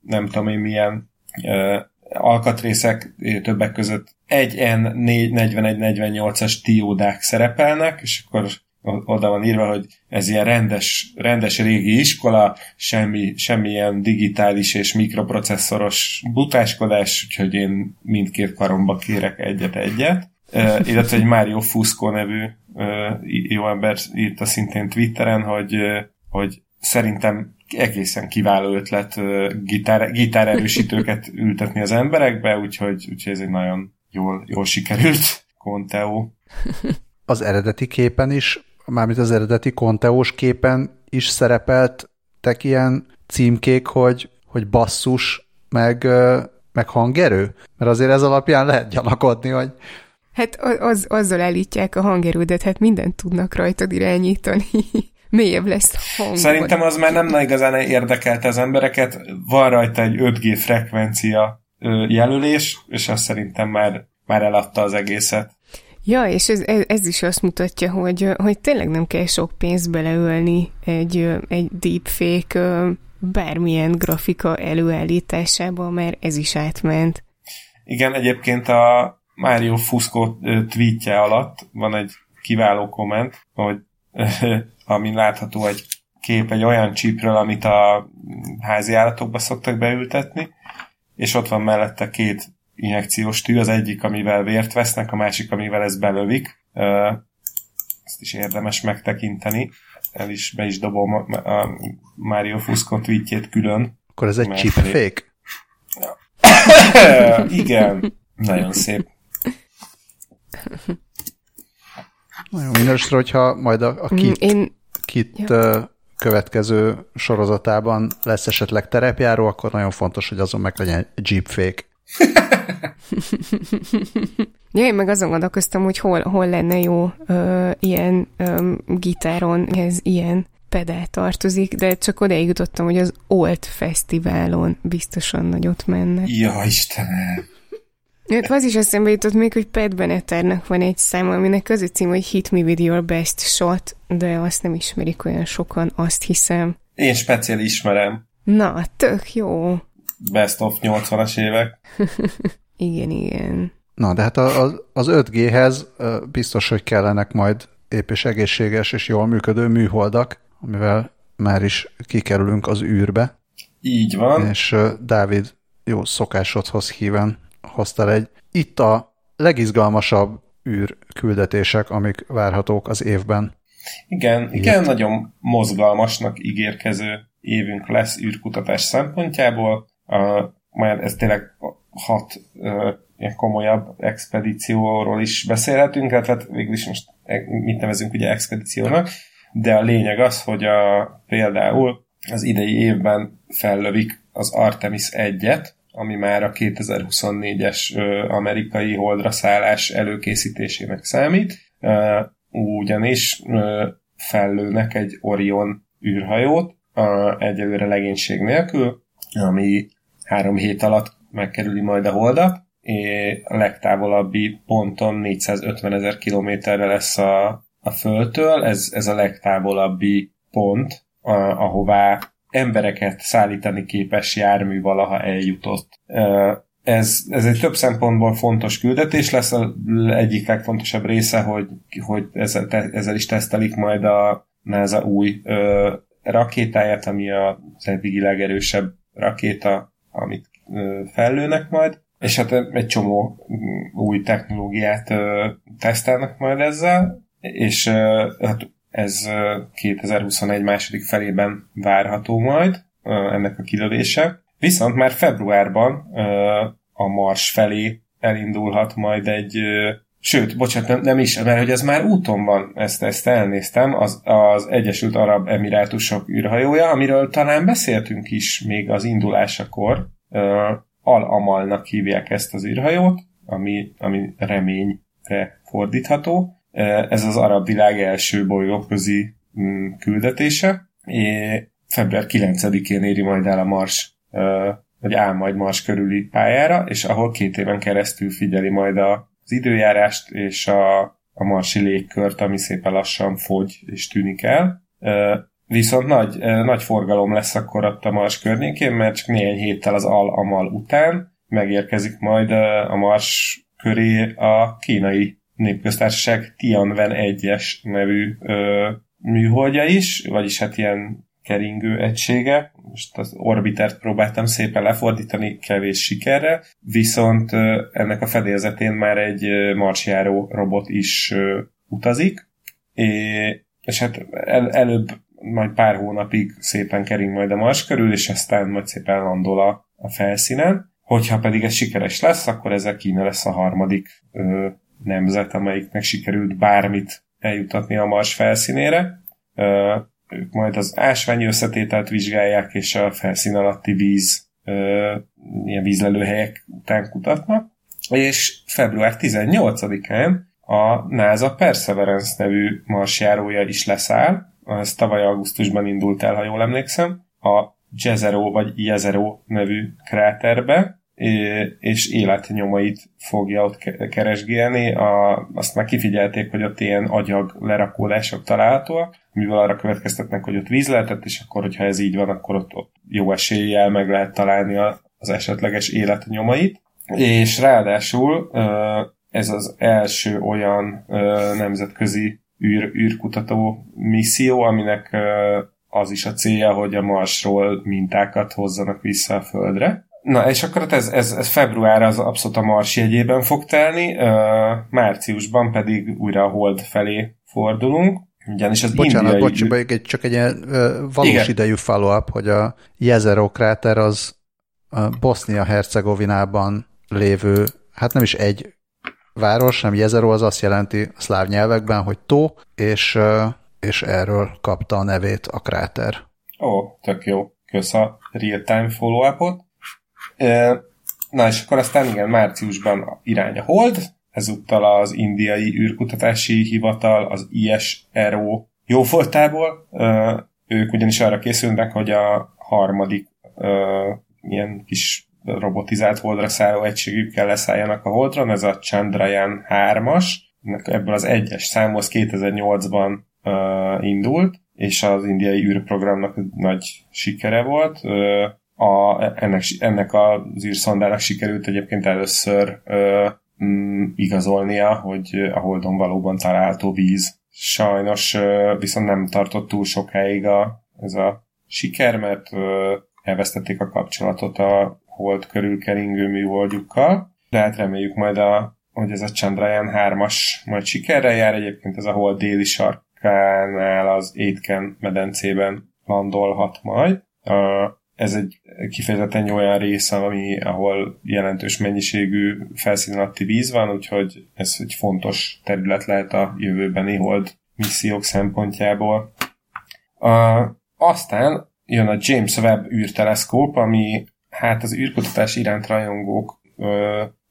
nem tudom én milyen alkatrészek többek között egy N4148-as diódák szerepelnek, és akkor oda van írva, hogy ez ilyen rendes, rendes régi iskola, semmi, semmilyen digitális és mikroprocesszoros butáskodás, úgyhogy én mindkét karomba kérek egyet-egyet. Uh, illetve egy Mario Fusco nevű uh, jó ember írta szintén Twitteren, hogy, hogy szerintem egészen kiváló ötlet gitár, gitárerősítőket ültetni az emberekbe, úgyhogy, úgyhogy ez egy nagyon jól, jól sikerült Conteo. Az eredeti képen is mármint az eredeti konteós képen is szerepeltek ilyen címkék, hogy, hogy basszus, meg, meg hangerő? Mert azért ez alapján lehet gyanakodni, hogy... Hát az, azzal állítják a hangerődet, hát mindent tudnak rajtad irányítani. Mélyebb lesz a hang. Szerintem az már nem igazán érdekelte az embereket. Van rajta egy 5G frekvencia jelölés, és azt szerintem már, már eladta az egészet. Ja, és ez, ez is azt mutatja, hogy, hogy tényleg nem kell sok pénzt beleölni egy, egy deepfake bármilyen grafika előállításába, mert ez is átment. Igen, egyébként a Mario Fusco tweetje alatt van egy kiváló komment, hogy ami látható egy kép egy olyan csípről, amit a házi állatokba szoktak beültetni, és ott van mellette két injekciós tű, az egyik, amivel vért vesznek, a másik, amivel ez belövik. Ezt is érdemes megtekinteni. El is be is dobom a Mario Fusco tweetjét külön. Akkor ez egy chip fake? Igen. Nagyon szép. Nagyon minősre, hogyha majd a, a kit, Én... kit ja. következő sorozatában lesz esetleg terepjáró, akkor nagyon fontos, hogy azon meg legyen jeepfake. Ja, én meg azon gondolkoztam, hogy hol, hol lenne jó ö, ilyen ö, gitáron, ez ilyen pedál tartozik, de csak odaig jutottam, hogy az Olt Fesztiválon biztosan nagyot menne. Ja, Istenem! Hát az is eszembe jutott még, hogy Pat Benetternek van egy szám, aminek az a cím, hogy Hit Me With Your Best Shot, de azt nem ismerik olyan sokan, azt hiszem. Én speciál ismerem. Na, tök jó. Best of 80-as évek. igen, igen. Na, de hát az, az 5G-hez biztos, hogy kellenek majd épp és egészséges és jól működő műholdak, amivel már is kikerülünk az űrbe. Így van. És Dávid jó szokásodhoz híven hoztál egy itt a legizgalmasabb űr küldetések, amik várhatók az évben. Igen, Ilyet. igen, nagyon mozgalmasnak ígérkező évünk lesz űrkutatás szempontjából. Majd ez tényleg hat ilyen komolyabb expedícióról is beszélhetünk, tehát hát végül is most e, mit nevezünk ugye expedíciónak, de a lényeg az, hogy a, például az idei évben fellövik az Artemis 1-et, ami már a 2024-es uh, amerikai holdra szállás előkészítésének számít, ugyanis fellőnek egy Orion űrhajót, egyelőre legénység nélkül, ami három hét alatt megkerüli majd a holdat, és a legtávolabbi ponton 450 ezer kilométerre lesz a, a Földtől, ez, ez a legtávolabbi pont, a, ahová embereket szállítani képes jármű valaha eljutott. ez, ez egy több szempontból fontos küldetés lesz. Az egyik legfontosabb része, hogy, hogy ezzel, ezzel is tesztelik majd a NASA új ö, rakétáját, ami az eddigi legerősebb rakéta, amit fellőnek majd, és hát egy csomó új technológiát tesztelnek majd ezzel, és hát ez 2021 második felében várható majd ennek a kilövése. Viszont már februárban a Mars felé elindulhat majd egy Sőt, bocsánat, nem, nem is, mert hogy ez már úton van, ezt, ezt elnéztem, az, az Egyesült Arab Emirátusok űrhajója, amiről talán beszéltünk is még az indulásakor, uh, Al-Amalnak hívják ezt az űrhajót, ami, ami reményre fordítható. Uh, ez az arab világ első bolygóközi um, küldetése, és február 9-én éri majd el a Mars, uh, vagy áll majd Mars körüli pályára, és ahol két éven keresztül figyeli majd a az időjárást és a, a marsi légkört, ami szépen lassan fogy és tűnik el. Viszont nagy, nagy forgalom lesz akkor ott a Mars környékén, mert csak néhány héttel az Al-Amal után megérkezik majd a Mars köré a kínai népköztársaság Tianwen 1-es nevű ö, műholdja is, vagyis hát ilyen keringő egysége. Most az orbitert próbáltam szépen lefordítani, kevés sikerre, viszont ennek a fedélzetén már egy marsjáró robot is utazik, és hát el, előbb majd pár hónapig szépen kering majd a Mars körül, és aztán majd szépen landol a, a felszínen. Hogyha pedig ez sikeres lesz, akkor ezzel Kína lesz a harmadik ö, nemzet, amelyiknek sikerült bármit eljutatni a Mars felszínére. Ö, ők majd az ásványi összetételt vizsgálják, és a felszín alatti víz, ö, ilyen vízlelőhelyek után kutatnak, és február 18-án a NASA Perseverance nevű marsjárója is leszáll, ez tavaly augusztusban indult el, ha jól emlékszem, a Jezero vagy Jezero nevű kráterbe, és életnyomait fogja ott keresgélni. A, azt már kifigyelték, hogy ott ilyen agyag lerakódások találhatóak, mivel arra következtetnek, hogy ott víz lehetett, és akkor, hogyha ez így van, akkor ott, ott jó eséllyel meg lehet találni az esetleges életnyomait. És ráadásul ez az első olyan nemzetközi űr, űrkutató misszió, aminek az is a célja, hogy a Marsról mintákat hozzanak vissza a Földre. Na, és akkor ez, ez, ez február az abszolút a Mars jegyében fog telni, márciusban pedig újra a Hold felé fordulunk. Ugyanis az Bocsánat, indiai... bocs, egy, csak egy ilyen valós Igen. idejű follow-up, hogy a Jezero kráter az Bosznia-Hercegovinában lévő, hát nem is egy város, hanem Jezero az azt jelenti a szláv nyelvekben, hogy tó, és, és erről kapta a nevét a kráter. Ó, tök jó. Kösz a real-time follow-upot. Na és akkor aztán igen, márciusban irány a Hold, ezúttal az indiai űrkutatási hivatal, az ISRO jófoltából. Ők ugyanis arra készülnek, hogy a harmadik ilyen kis robotizált holdra szálló egységükkel leszálljanak a holdra, ez a Chandrayaan 3-as, ebből az egyes számhoz 2008-ban indult, és az indiai űrprogramnak nagy sikere volt a, ennek, ennek az űrszondának sikerült egyébként először ö, mm, igazolnia, hogy a Holdon valóban található víz. Sajnos ö, viszont nem tartott túl sokáig a, ez a siker, mert ö, elvesztették a kapcsolatot a Hold körül keringő műholdjukkal, de hát reméljük majd, a, hogy ez a Chandrayaan 3-as majd sikerrel jár. Egyébként ez a Hold déli sarkánál az Étken medencében landolhat majd. Uh, ez egy kifejezetten olyan rész, ami, ahol jelentős mennyiségű felszín alatti víz van, úgyhogy ez egy fontos terület lehet a jövőbeni hold missziók szempontjából. Uh, aztán jön a James Webb űrteleszkóp, ami hát az űrkutatás iránt rajongók uh,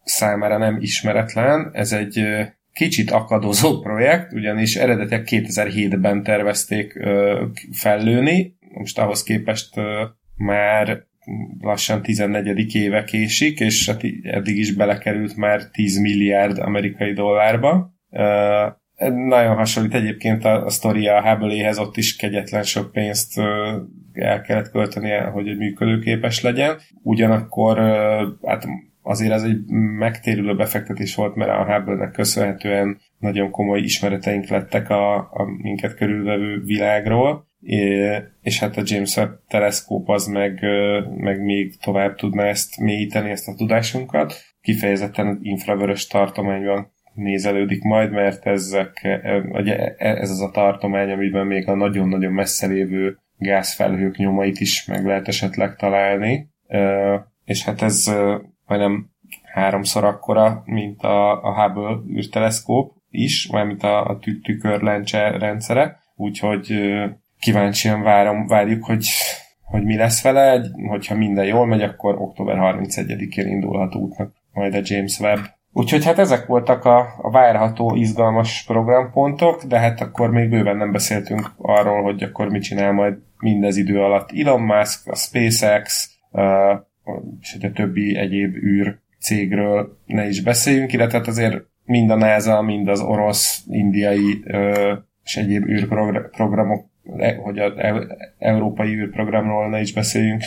számára nem ismeretlen. Ez egy uh, kicsit akadozó projekt, ugyanis eredetileg 2007-ben tervezték uh, fellőni, most ahhoz képest uh, már lassan 14. éve késik, és hát eddig is belekerült már 10 milliárd amerikai dollárba. Nagyon hasonlít egyébként a, a sztoria a Hubble-éhez, ott is kegyetlen sok pénzt el kellett költeni, hogy működőképes legyen. Ugyanakkor hát azért az egy megtérülő befektetés volt, mert a Hubble-nek köszönhetően nagyon komoly ismereteink lettek a, a minket körülvevő világról, és hát a James Webb teleszkóp az meg, meg még tovább tudna ezt mélyíteni, ezt a tudásunkat. Kifejezetten infravörös tartományban nézelődik majd, mert ezek, e, ez az a tartomány, amiben még a nagyon-nagyon messze lévő gázfelhők nyomait is meg lehet esetleg találni. És hát ez majdnem háromszor akkora, mint a, a Hubble űrteleszkóp is, mint a, a tükörlencse rendszere, úgyhogy kíváncsian várom, várjuk, hogy, hogy mi lesz vele, hogyha minden jól megy, akkor október 31-én indulhat útnak majd a James Webb. Úgyhogy hát ezek voltak a, a várható izgalmas programpontok, de hát akkor még bőven nem beszéltünk arról, hogy akkor mit csinál majd mindez idő alatt Elon Musk, a SpaceX, uh, és a többi egyéb űr cégről ne is beszéljünk, illetve hát azért mind a NASA, mind az orosz, indiai uh, és egyéb űrprogramok hogy az európai űrprogramról ne is beszéljünk,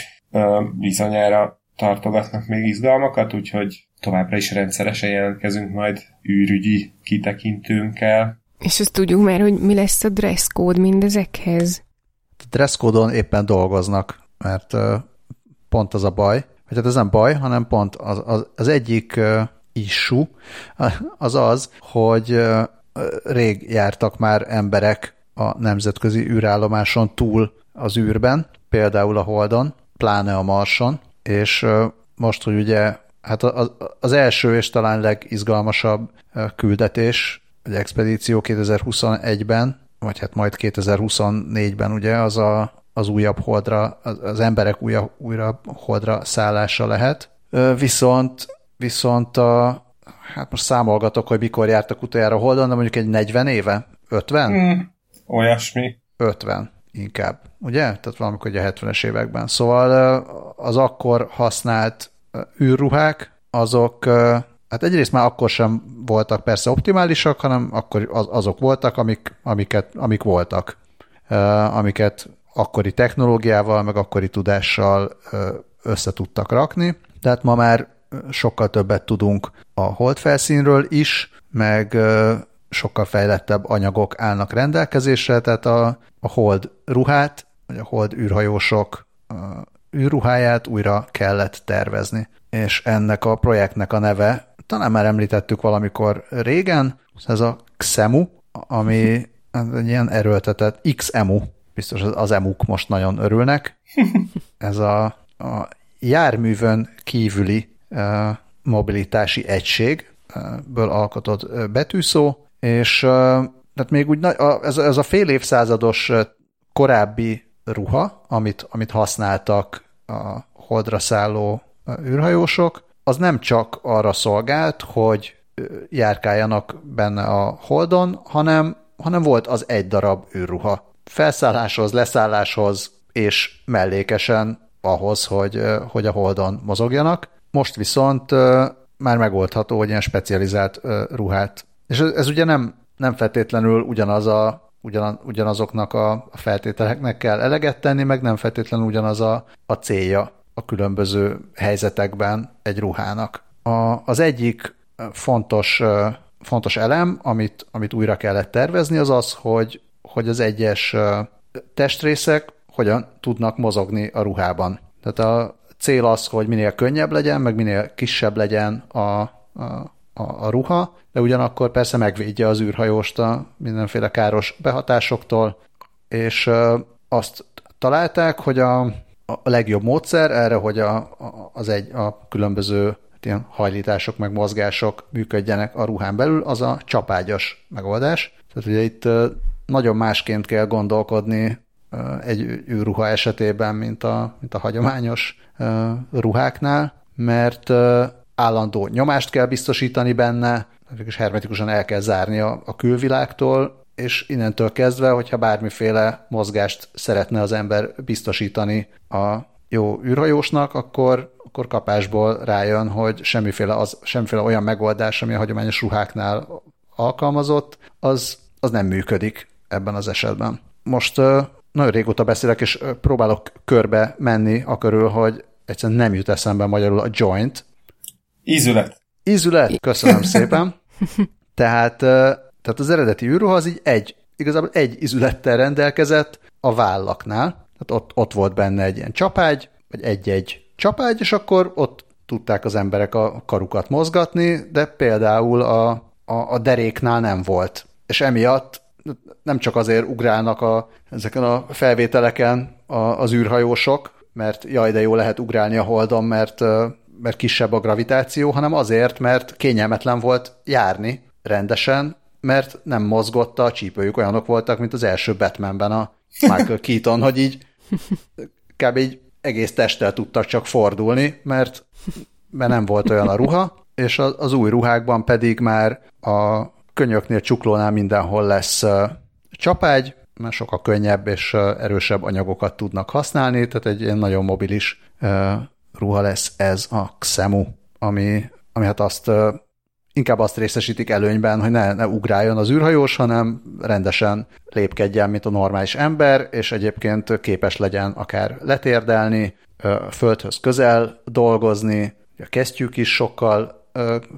bizonyára tartogatnak még izgalmakat, úgyhogy továbbra is rendszeresen jelentkezünk majd űrügyi kitekintőnkkel. És azt tudjuk már, hogy mi lesz a code mindezekhez? A dresscode-on éppen dolgoznak, mert pont az a baj, vagy hát ez nem baj, hanem pont az, az, az egyik issue az az, hogy rég jártak már emberek a nemzetközi űrállomáson túl az űrben, például a Holdon, pláne a Marson, és most, hogy ugye hát az első és talán legizgalmasabb küldetés, egy expedíció 2021-ben, vagy hát majd 2024-ben ugye az a, az újabb holdra, az, emberek újra, újra holdra szállása lehet. Viszont, viszont a, hát most számolgatok, hogy mikor jártak utoljára holdon, de mondjuk egy 40 éve? 50? Mm. Olyasmi. 50 inkább, ugye? Tehát valamikor a 70-es években. Szóval az akkor használt űrruhák, azok hát egyrészt már akkor sem voltak persze optimálisak, hanem akkor azok voltak, amik, amiket, amik voltak, amiket akkori technológiával, meg akkori tudással össze tudtak rakni. Tehát ma már sokkal többet tudunk a holdfelszínről is, meg sokkal fejlettebb anyagok állnak rendelkezésre, tehát a, a hold ruhát, vagy a hold űrhajósok a űrruháját újra kellett tervezni. És ennek a projektnek a neve, talán már említettük valamikor régen, ez a XEMU, ami egy ilyen erőltetett XEMU, biztos az emuk most nagyon örülnek. Ez a, a járművön kívüli mobilitási egység,ből alkotott betűszó, és tehát még úgy ez, ez a fél évszázados korábbi ruha, amit, amit használtak a holdra szálló űrhajósok, az nem csak arra szolgált, hogy járkáljanak benne a holdon, hanem, hanem volt az egy darab űrruha. Felszálláshoz, leszálláshoz és mellékesen ahhoz, hogy, hogy a holdon mozogjanak. Most viszont már megoldható, hogy ilyen specializált ruhát és ez, ez ugye nem, nem feltétlenül ugyanaz a, ugyan, ugyanazoknak a feltételeknek kell eleget tenni, meg nem feltétlenül ugyanaz a, a célja a különböző helyzetekben egy ruhának. A, az egyik fontos, fontos elem, amit, amit újra kellett tervezni, az az, hogy, hogy az egyes testrészek hogyan tudnak mozogni a ruhában. Tehát a cél az, hogy minél könnyebb legyen, meg minél kisebb legyen a, a, a, a ruha, de ugyanakkor persze megvédje az űrhajóst a mindenféle káros behatásoktól, és azt találták, hogy a, a legjobb módszer erre, hogy a, az egy, a különböző hát ilyen hajlítások meg mozgások működjenek a ruhán belül, az a csapágyas megoldás. Tehát ugye itt nagyon másként kell gondolkodni egy űrruha esetében, mint a, mint a hagyományos ruháknál, mert állandó nyomást kell biztosítani benne, és hermetikusan el kell zárni a, a külvilágtól, és innentől kezdve, hogyha bármiféle mozgást szeretne az ember biztosítani a jó űrhajósnak, akkor, akkor kapásból rájön, hogy semmiféle, az, semmiféle olyan megoldás, ami a hagyományos ruháknál alkalmazott, az, az nem működik ebben az esetben. Most nagyon régóta beszélek, és próbálok körbe menni a körül, hogy egyszerűen nem jut eszembe magyarul a joint, Ízület. Ízület, köszönöm szépen. Tehát, tehát az eredeti űrruha az így egy, igazából egy ízülettel rendelkezett a vállaknál. Tehát ott, ott volt benne egy ilyen csapágy, vagy egy-egy csapágy, és akkor ott tudták az emberek a karukat mozgatni, de például a, a, a deréknál nem volt. És emiatt nem csak azért ugrálnak a, ezeken a felvételeken a, az űrhajósok, mert jaj, de jó lehet ugrálni a holdon, mert, mert kisebb a gravitáció, hanem azért, mert kényelmetlen volt járni rendesen, mert nem mozgott a csípőjük, olyanok voltak, mint az első Batmanben a Michael Keaton, hogy így kb. így egész testtel tudtak csak fordulni, mert, mert nem volt olyan a ruha, és az, új ruhákban pedig már a könyöknél, csuklónál mindenhol lesz csapágy, mert sokkal könnyebb és erősebb anyagokat tudnak használni, tehát egy nagyon mobilis ruha lesz ez a Xemu, ami, ami hát azt inkább azt részesítik előnyben, hogy ne, ne ugráljon az űrhajós, hanem rendesen lépkedjen, mint a normális ember, és egyébként képes legyen akár letérdelni, földhöz közel dolgozni, a kesztyűk is sokkal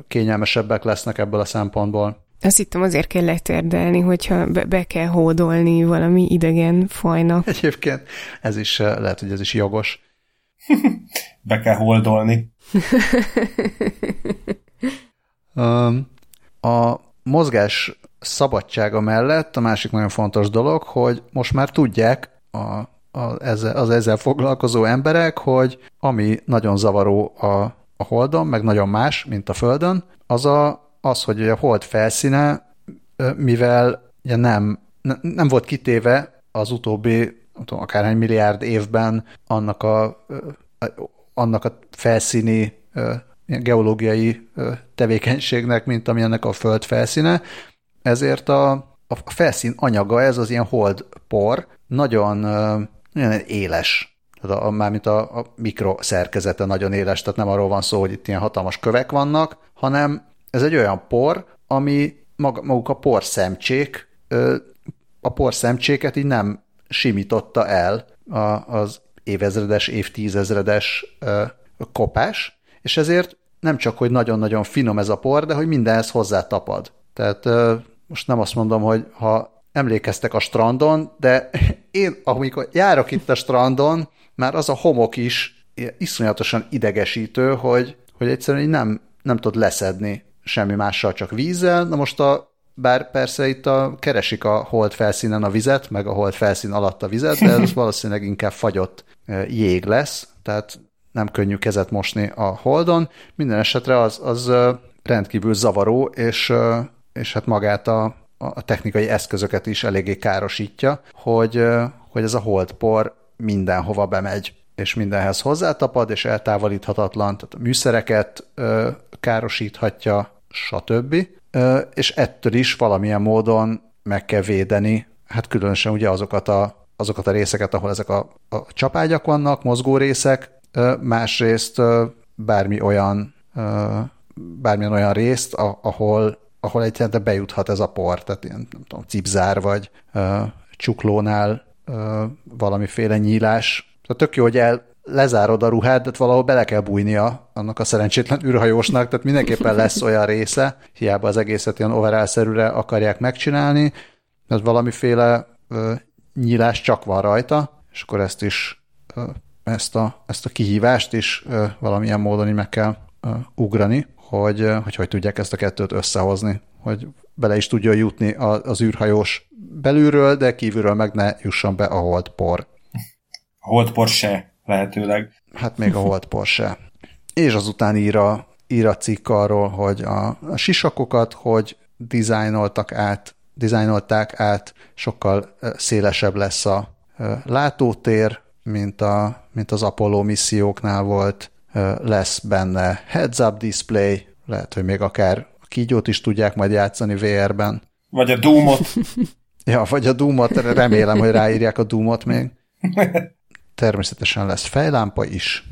kényelmesebbek lesznek ebből a szempontból. Azt hittem azért kell letérdelni, hogyha be, be kell hódolni valami idegen fajnak. Egyébként ez is lehet, hogy ez is jogos. be kell holdolni. a mozgás szabadsága mellett a másik nagyon fontos dolog, hogy most már tudják a, a, ezzel, az ezzel foglalkozó emberek, hogy ami nagyon zavaró a, a Holdon, meg nagyon más, mint a Földön, az a, az, hogy a Hold felszíne, mivel ugye nem, nem volt kitéve az utóbbi nem tudom, akárhány milliárd évben annak a, annak a felszíni geológiai tevékenységnek, mint ami ennek a föld felszíne, ezért a, a felszín anyaga, ez az ilyen hold por, nagyon, nagyon éles. Tehát a, mármint a, a mikroszerkezete nagyon éles, tehát nem arról van szó, hogy itt ilyen hatalmas kövek vannak, hanem ez egy olyan por, ami maga, maguk a porszemcsék, a porszemcséket így nem simította el az évezredes, évtízezredes kopás, és ezért nem csak, hogy nagyon-nagyon finom ez a por, de hogy mindenhez hozzá tapad. Tehát most nem azt mondom, hogy ha emlékeztek a strandon, de én, amikor járok itt a strandon, már az a homok is iszonyatosan idegesítő, hogy, hogy egyszerűen nem, nem tud leszedni semmi mással, csak vízzel. Na most a, bár persze itt a, keresik a hold felszínen a vizet, meg a hold felszín alatt a vizet, de ez valószínűleg inkább fagyott jég lesz, tehát nem könnyű kezet mosni a holdon. Minden esetre az, az rendkívül zavaró, és, és hát magát a, a technikai eszközöket is eléggé károsítja, hogy, hogy ez a holdpor mindenhova bemegy, és mindenhez hozzátapad, és eltávolíthatatlan, tehát a műszereket károsíthatja, stb. És ettől is valamilyen módon meg kell védeni, hát különösen ugye azokat a, azokat a részeket, ahol ezek a, a csapágyak vannak, mozgó részek, másrészt bármi olyan, bármilyen olyan részt, ahol, ahol egyáltalán bejuthat ez a por, tehát ilyen, nem tudom, cipzár vagy csuklónál valamiféle nyílás. Tehát tök jó, hogy el, lezárod a ruhát, de valahol bele kell bújnia annak a szerencsétlen űrhajósnak, tehát mindenképpen lesz olyan része, hiába az egészet ilyen overall akarják megcsinálni, mert valamiféle ö, nyílás csak van rajta, és akkor ezt is ö, ezt a, ezt a kihívást is ö, valamilyen módon meg kell ö, ugrani, hogy, ö, hogy hogy tudják ezt a kettőt összehozni, hogy bele is tudjon jutni az űrhajós belülről, de kívülről meg ne jusson be a holdpor. A holdpor se, lehetőleg. Hát még a holdpor se. És azután ír a, ír a cikk arról, hogy a, a sisakokat, hogy dizájnoltak át, dizájnolták át, sokkal szélesebb lesz a látótér, mint, a, mint az Apollo misszióknál volt, lesz benne heads-up display, lehet, hogy még akár a kígyót is tudják majd játszani VR-ben. Vagy a Doom-ot. ja, vagy a Doom-ot, remélem, hogy ráírják a Doom-ot még. Természetesen lesz fejlámpa is,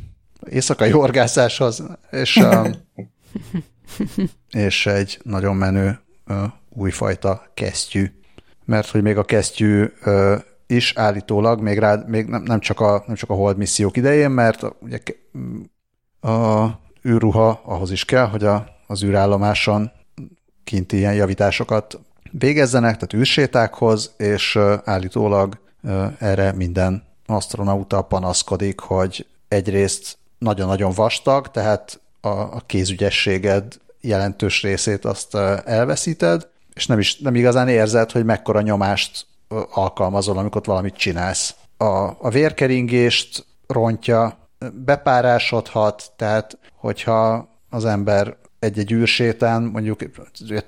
éjszakai horgászáshoz, és, és egy nagyon menő újfajta kesztyű. Mert hogy még a kesztyű is állítólag még, rá, még nem, nem, csak a, nem csak a hold missziók idején, mert ugye a űrruha ahhoz is kell, hogy a, az űrállomáson kint ilyen javításokat végezzenek, tehát űrsétákhoz, és állítólag erre minden astronauta panaszkodik, hogy egyrészt nagyon-nagyon vastag, tehát a, a kézügyességed jelentős részét azt elveszíted, és nem, is, nem igazán érzed, hogy mekkora nyomást alkalmazol, amikor valamit csinálsz. A, a vérkeringést rontja, bepárásodhat, tehát hogyha az ember egy-egy űrsétán mondjuk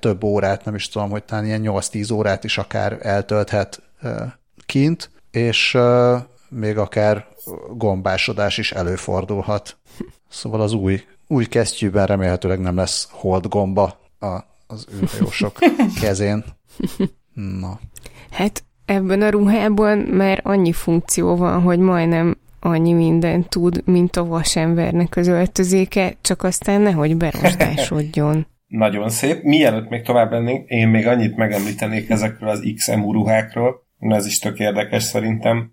több órát, nem is tudom, hogy talán ilyen 8-10 órát is akár eltölthet kint, és még akár gombásodás is előfordulhat. Szóval az új, új kesztyűben remélhetőleg nem lesz hold gomba a, az űrhajósok kezén. Na. Hát ebben a ruhában már annyi funkció van, hogy majdnem annyi mindent tud, mint a vasembernek az öltözéke, csak aztán nehogy berostásodjon. Nagyon szép. Mielőtt még tovább lennénk, én még annyit megemlítenék ezekről az XMU ruhákról, ez is tök érdekes szerintem.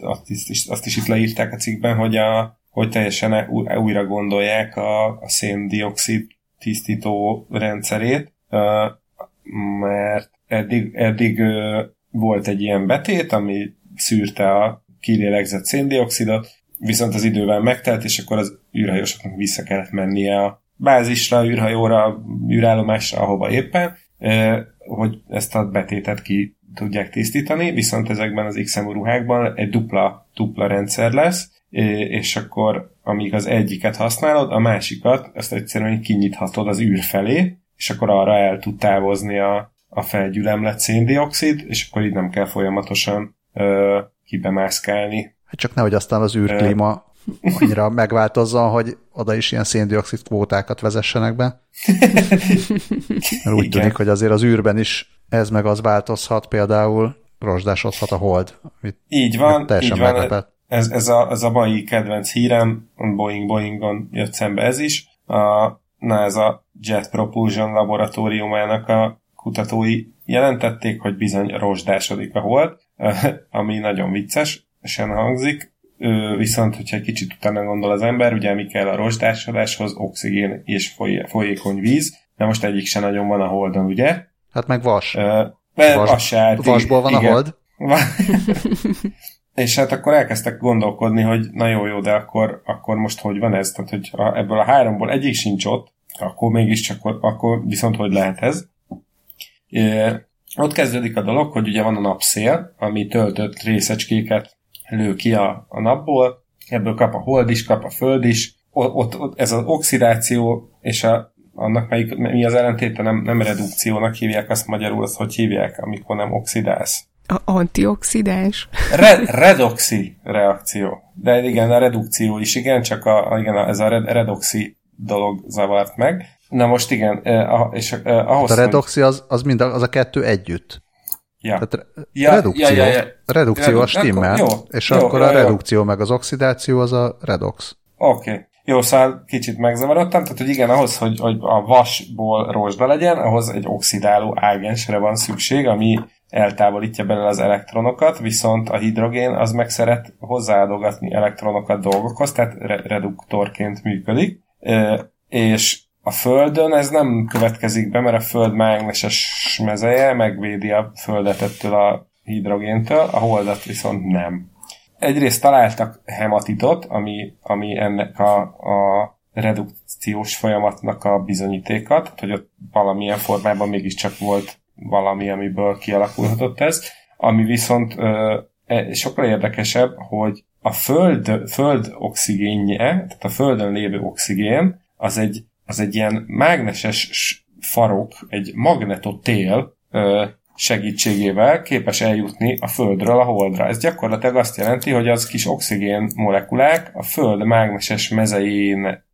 Azt is, azt is itt leírták a cikkben, hogy, a, hogy teljesen újra gondolják a, a széndiokszid tisztító rendszerét, mert eddig, eddig volt egy ilyen betét, ami szűrte a kilélegzett széndiokszidot, viszont az idővel megtelt, és akkor az űrhajósoknak vissza kellett mennie a bázisra, űrhajóra, űrállomásra, ahova éppen, hogy ezt a betétet ki tudják tisztítani, viszont ezekben az XMU ruhákban egy dupla, dupla rendszer lesz, és akkor amíg az egyiket használod, a másikat azt egyszerűen kinyithatod az űr felé, és akkor arra el tud távozni a, a felgyülemlett széndiokszid, és akkor így nem kell folyamatosan ö, kibemászkálni. Hát csak nehogy aztán az űrklíma annyira megváltozzon, hogy oda is ilyen széndiokszid kvótákat vezessenek be. Mert úgy Igen. tűnik, hogy azért az űrben is ez meg az változhat, például rozsdásodhat a hold. Így van, teljesen így van. Meglepett. Ez, ez, a, ez a mai kedvenc hírem, Boeing Boeingon jött szembe ez is. A NASA Jet Propulsion laboratóriumának a kutatói jelentették, hogy bizony rozsdásodik a hold, ami nagyon vicces, sen hangzik, viszont, hogyha egy kicsit utána gondol az ember, ugye mi kell a rozsdásodáshoz, oxigén és foly- folyékony víz, de most egyik se nagyon van a holdon, ugye? Hát meg vas. Uh, vas, vas állt, vasból van igen. a hold? és hát akkor elkezdtek gondolkodni, hogy na jó, jó, de akkor, akkor most hogy van ez? Tehát, hogy ebből a háromból egyik sincs ott, akkor mégiscsak, akkor viszont hogy lehet ez? Ott kezdődik a dolog, hogy ugye van a napszél, ami töltött részecskéket lő ki a, a napból, ebből kap a hold is, kap a föld is, ott, ott ez az oxidáció, és a, annak melyik, mi az ellentéte, nem, nem redukciónak hívják azt magyarul, azt hogy hívják, amikor nem oxidálsz. A antioxidás? Re, redoxi reakció. De igen, a redukció is, igen, csak a, a igen, ez a red, redoxi dolog zavart meg. Na most igen, eh, és eh, ahhoz, hát a redoxi az, az mind a, az a kettő együtt. Ja. Tehát ja, redukció, ja, ja, ja. redukció a stimmel, jó, és jó, akkor jó, a redukció jó. meg az oxidáció az a redox. Oké. Okay. Jó, szóval kicsit megzavarodtam, tehát hogy igen, ahhoz, hogy, hogy a vasból rozsda legyen, ahhoz egy oxidáló ágensre van szükség, ami eltávolítja belőle az elektronokat, viszont a hidrogén az meg szeret hozzáadogatni elektronokat dolgokhoz, tehát reduktorként működik, és a Földön ez nem következik be, mert a Föld mágneses mezeje megvédi a Földet ettől a hidrogéntől, a Holdat viszont nem. Egyrészt találtak hematitot, ami, ami ennek a, a redukciós folyamatnak a bizonyítéka, hogy ott valamilyen formában mégiscsak volt valami, amiből kialakulhatott ez, ami viszont ö, e, sokkal érdekesebb, hogy a föld, föld oxigénje, tehát a földön lévő oxigén, az egy az egy ilyen mágneses farok, egy magnetotél segítségével képes eljutni a Földről a Holdra. Ez gyakorlatilag azt jelenti, hogy az kis oxigén molekulák a Föld mágneses mezején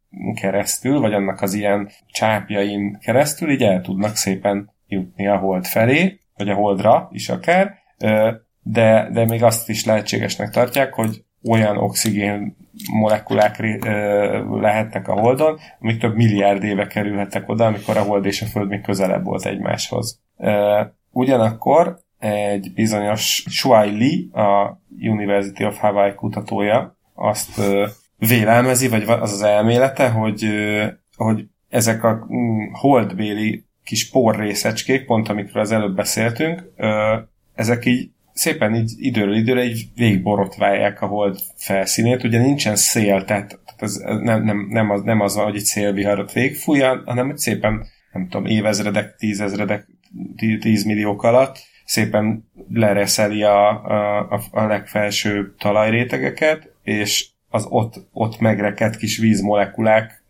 keresztül, vagy annak az ilyen csápjain keresztül így el tudnak szépen jutni a Hold felé, vagy a Holdra is akár, de, de még azt is lehetségesnek tartják, hogy olyan oxigén molekulák lehetnek a Holdon, amik több milliárd éve kerülhettek oda, amikor a Hold és a Föld még közelebb volt egymáshoz. Ugyanakkor egy bizonyos Shuai Li, a University of Hawaii kutatója azt vélelmezi, vagy az az elmélete, hogy, hogy ezek a mm, holdbéli kis porrészecskék, pont amikről az előbb beszéltünk, ezek így szépen így időről időre így végigborotválják a hold felszínét. Ugye nincsen szél, tehát, tehát ez nem, nem, nem, az, nem az, hogy egy szélviharot végigfújja, hanem hogy szépen, nem tudom, évezredek, tízezredek, tízmilliók alatt szépen lereszeli a, a, a legfelső talajrétegeket, és az ott, ott megrekedt kis vízmolekulák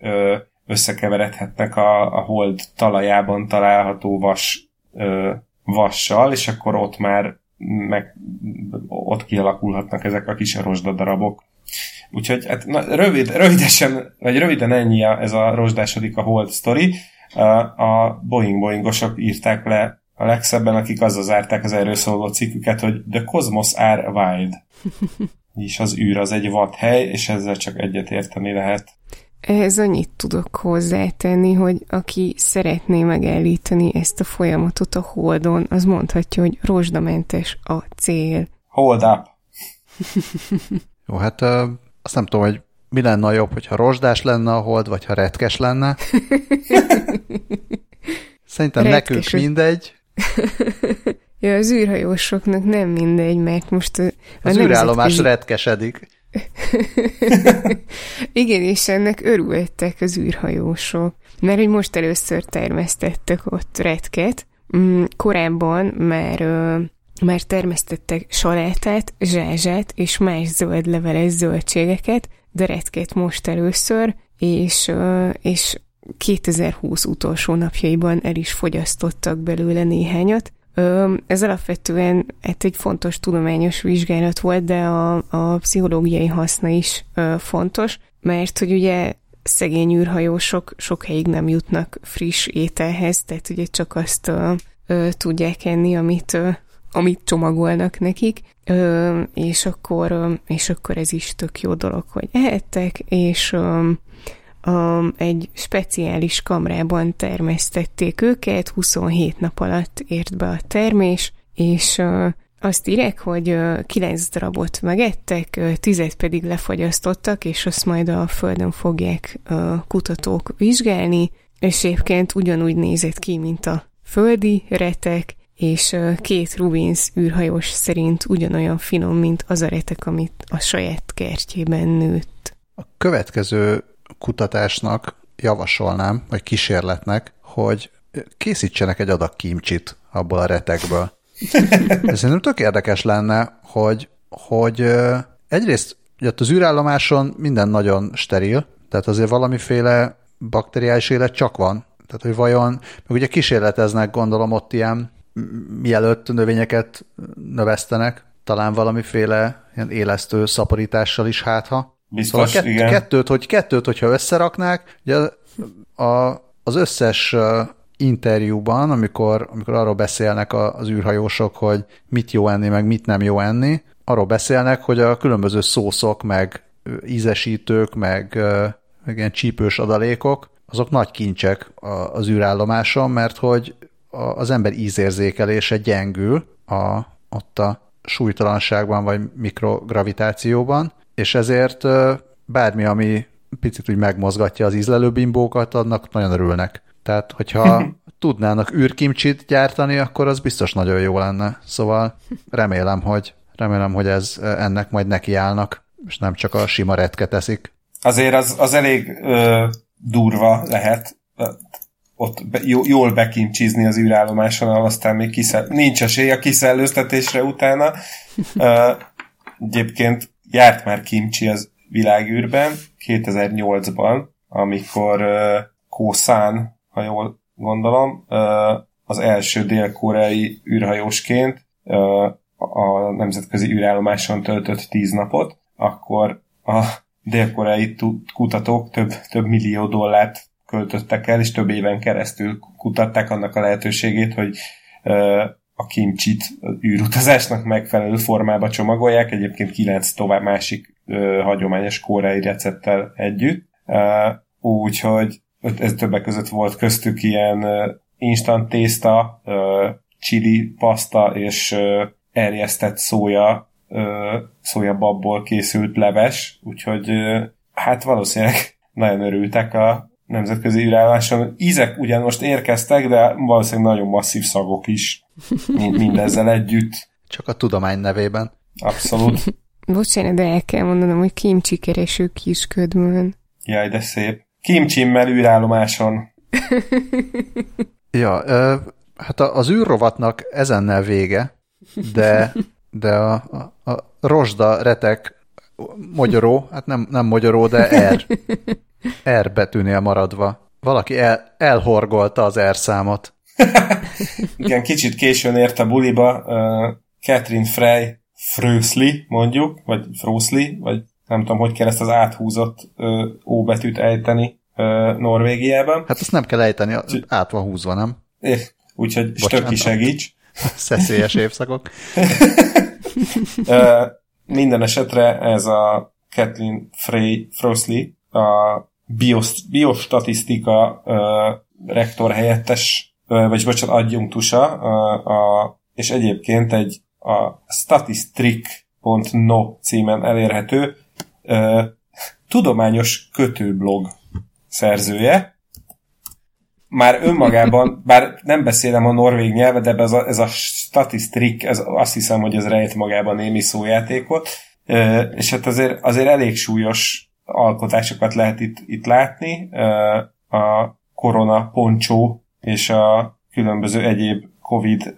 összekeveredhetnek a, a hold talajában található vas, ö, vassal, és akkor ott már meg, ott kialakulhatnak ezek a kis rozsdadarabok. Úgyhogy hát, na, rövid, rövidesen, vagy röviden ennyi a, ez a rozsdásodik a hold story. A Boeing Boeingosok írták le a legszebben, akik azzal zárták az erről szóló cikküket, hogy The Cosmos are wide. És az űr az egy vad hely, és ezzel csak egyet érteni lehet. Ehhez annyit tudok hozzátenni, hogy aki szeretné megállítani ezt a folyamatot a holdon, az mondhatja, hogy rozsdamentes a cél. Hold up! Jó, hát uh, azt nem tudom, hogy mi lenne a jobb, hogyha rozsdás lenne a hold, vagy ha retkes lenne. Szerintem retkes, nekünk mindegy. ja, az űrhajósoknak nem mindegy, mert most a, a az űrállomás retkesedik. Igen, és ennek örültek az űrhajósok, mert hogy most először termesztettek ott retket, mm, korábban már, már termesztettek salátát, zsázsát és más zöld leveles zöldségeket, de retket most először, és, és 2020 utolsó napjaiban el is fogyasztottak belőle néhányat, ez alapvetően hát egy fontos tudományos vizsgálat volt, de a, a pszichológiai haszna is fontos, mert hogy ugye szegény űrhajósok sok helyig nem jutnak friss ételhez, tehát ugye csak azt ö, ö, tudják enni, amit, ö, amit csomagolnak nekik, ö, és, akkor, ö, és akkor ez is tök jó dolog, hogy ehettek, és ö, um, egy speciális kamrában termesztették őket, 27 nap alatt ért be a termés, és uh, azt írek, hogy uh, 9 darabot megettek, uh, 10 pedig lefagyasztottak, és azt majd a Földön fogják uh, kutatók vizsgálni, és egyébként ugyanúgy nézett ki, mint a földi retek, és két Rubins űrhajós szerint ugyanolyan finom, mint az a retek, amit a saját kertjében nőtt. A következő kutatásnak javasolnám, vagy kísérletnek, hogy készítsenek egy adag kimcsit abból a retekből. Szerintem tök érdekes lenne, hogy, hogy egyrészt ugye ott az űrállomáson minden nagyon steril, tehát azért valamiféle bakteriális élet csak van. Tehát, hogy vajon, meg ugye kísérleteznek, gondolom ott ilyen, mielőtt növényeket növesztenek, talán valamiféle ilyen élesztő szaporítással is hátha. Biztos, szóval kett, igen. Kettőt, hogy, kettőt, hogyha összeraknák, ugye a, az összes interjúban, amikor, amikor arról beszélnek az űrhajósok, hogy mit jó enni, meg mit nem jó enni, arról beszélnek, hogy a különböző szószok, meg ízesítők, meg, meg ilyen csípős adalékok, azok nagy kincsek az űrállomáson, mert hogy az ember ízérzékelése gyengül a, ott a súlytalanságban vagy mikrogravitációban, és ezért bármi, ami picit úgy megmozgatja az ízlelőbimbókat, annak nagyon örülnek. Tehát, hogyha tudnának űrkimcsit gyártani, akkor az biztos nagyon jó lenne. Szóval remélem, hogy remélem, hogy ez ennek majd nekiállnak, és nem csak a sima retke teszik. Azért az, az elég ö, durva lehet ott be, jól bekimcsizni az űrállomáson, aztán még kiszel, nincs esély a kiszellőztetésre utána. Ö, egyébként járt már kimcsi az világűrben 2008-ban, amikor uh, Kószán, ha jól gondolom, uh, az első dél-koreai űrhajósként uh, a nemzetközi űrállomáson töltött tíz napot, akkor a dél-koreai kutatók több, több millió dollárt költöttek el, és több éven keresztül kutatták annak a lehetőségét, hogy a kimcsit űrutazásnak megfelelő formába csomagolják, egyébként kilenc tovább másik ö, hagyományos koreai recepttel együtt. Úgyhogy ez többek között volt köztük ilyen instant tészta, chili paszta és erjesztett szója, ö, szója babból készült leves, úgyhogy hát valószínűleg nagyon örültek a nemzetközi űrálláson. Ízek ugyan most érkeztek, de valószínűleg nagyon masszív szagok is mindezzel együtt. Csak a tudomány nevében. Abszolút. Bocsánat, de el kell mondanom, hogy kimcsi kereső kisködmön. Jaj, de szép. Kimcsimmel űrállomáson. ja, ö, hát az űrrovatnak ezennel vége, de, de a, a, a rozsda retek magyaró, hát nem, nem magyaró, de R. R betűnél maradva. Valaki el, elhorgolta az R számot. Igen, kicsit későn ért a buliba. Uh, Catherine Frey Frösli, mondjuk, vagy Frösli, vagy nem tudom, hogy kell ezt az áthúzott uh, ó betűt ejteni uh, Norvégiában. Hát azt nem kell ejteni, át van húzva, nem? É, úgyhogy stöki segíts. Szeszélyes évszakok. uh, minden esetre ez a Kathleen Frey Frösli, a biost, biostatisztika uh, rektor helyettes, uh, vagy bocsánat, adjunktusa, uh, a, és egyébként egy a statistics.no címen elérhető uh, tudományos kötőblog szerzője. Már önmagában, bár nem beszélem a norvég nyelvet, de ez a, ez a statisztrik, ez azt hiszem, hogy ez rejt magában némi szójátékot, uh, és hát azért, azért elég súlyos alkotásokat lehet itt, itt látni. A korona poncsó és a különböző egyéb Covid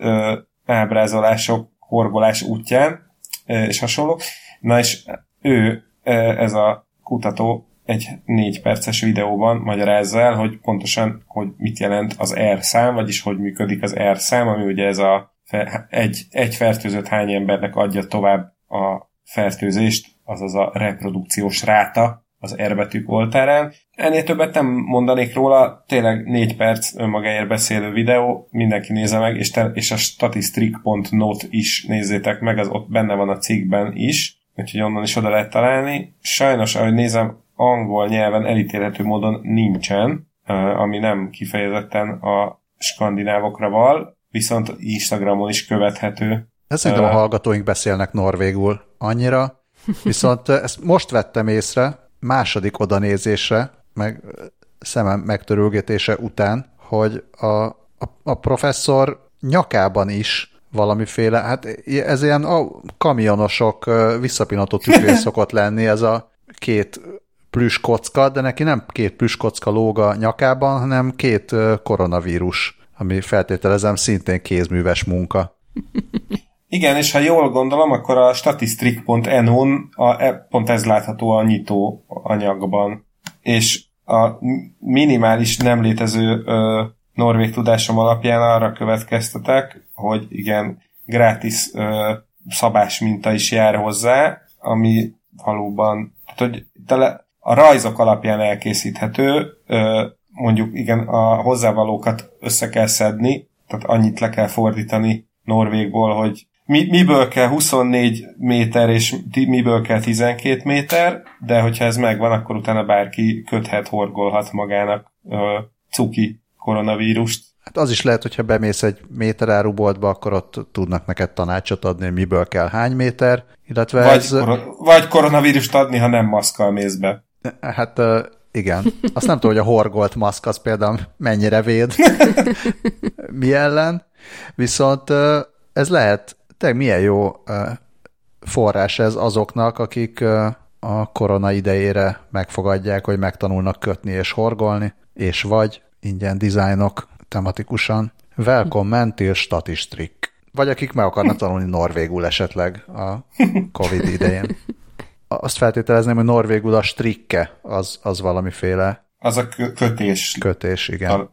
ábrázolások horgolás útján, és hasonlók. Na és ő, ez a kutató egy négy perces videóban magyarázza el, hogy pontosan, hogy mit jelent az R szám, vagyis hogy működik az R szám, ami ugye ez a egy, egy fertőzött hány embernek adja tovább a fertőzést, azaz a reprodukciós ráta az R betűk oltárán. Ennél többet nem mondanék róla, tényleg négy perc önmagáért beszélő videó, mindenki nézze meg, és, te, és a statistics.not is nézzétek meg, az ott benne van a cikkben is, úgyhogy onnan is oda lehet találni. Sajnos, ahogy nézem, angol nyelven elítélhető módon nincsen, ami nem kifejezetten a skandinávokra val, viszont Instagramon is követhető. Ez szerintem a hallgatóink beszélnek norvégul annyira, viszont ezt most vettem észre, második odanézésre, meg szemem megtörülgetése után, hogy a, a, a professzor nyakában is valamiféle, hát ez ilyen a kamionosok visszapinató tükrén szokott lenni, ez a két plüss kocka, de neki nem két plüss kocka lóg a nyakában, hanem két koronavírus, ami feltételezem szintén kézműves munka. Igen, és ha jól gondolom, akkor a statistics.no-n a, e, pont ez látható a nyitó anyagban. És a minimális nem létező ö, norvég tudásom alapján arra következtetek, hogy igen, gratis ö, szabás minta is jár hozzá, ami valóban, tehát hogy tele, a rajzok alapján elkészíthető, ö, mondjuk igen, a hozzávalókat össze kell szedni, tehát annyit le kell fordítani norvégból, hogy mi, miből kell 24 méter, és miből kell 12 méter, de hogyha ez megvan, akkor utána bárki köthet, horgolhat magának uh, cuki koronavírust. Hát az is lehet, hogyha bemész egy méteráruboltba, akkor ott tudnak neked tanácsot adni, miből kell hány méter, illetve vagy, ez... Kor- vagy koronavírust adni, ha nem maszkal mész be. Hát igen. Azt nem tudom, hogy a horgolt maszk az például mennyire véd mi ellen, viszont ez lehet tényleg milyen jó forrás ez azoknak, akik a korona idejére megfogadják, hogy megtanulnak kötni és horgolni, és vagy ingyen dizájnok tematikusan. Welcome mentil statistrik. Vagy akik meg akarnak tanulni norvégul esetleg a Covid idején. Azt feltételezném, hogy norvégul a strikke az, az valamiféle... Az a kötés. Kötés, igen. A...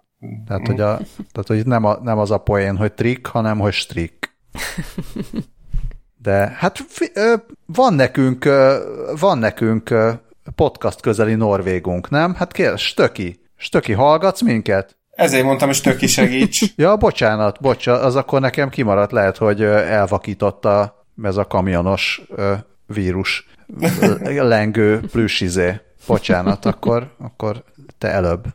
Tehát, hogy, a, tehát, hogy nem, a, nem az a poén, hogy trick, hanem hogy strick. De hát van nekünk, van nekünk podcast közeli norvégunk, nem? Hát kér, Stöki. Stöki, hallgatsz minket? Ezért mondtam, hogy Stöki segíts. ja, bocsánat, bocs, az akkor nekem kimaradt, lehet, hogy elvakította ez a kamionos vírus lengő plüssizé. Bocsánat, akkor, akkor te előbb.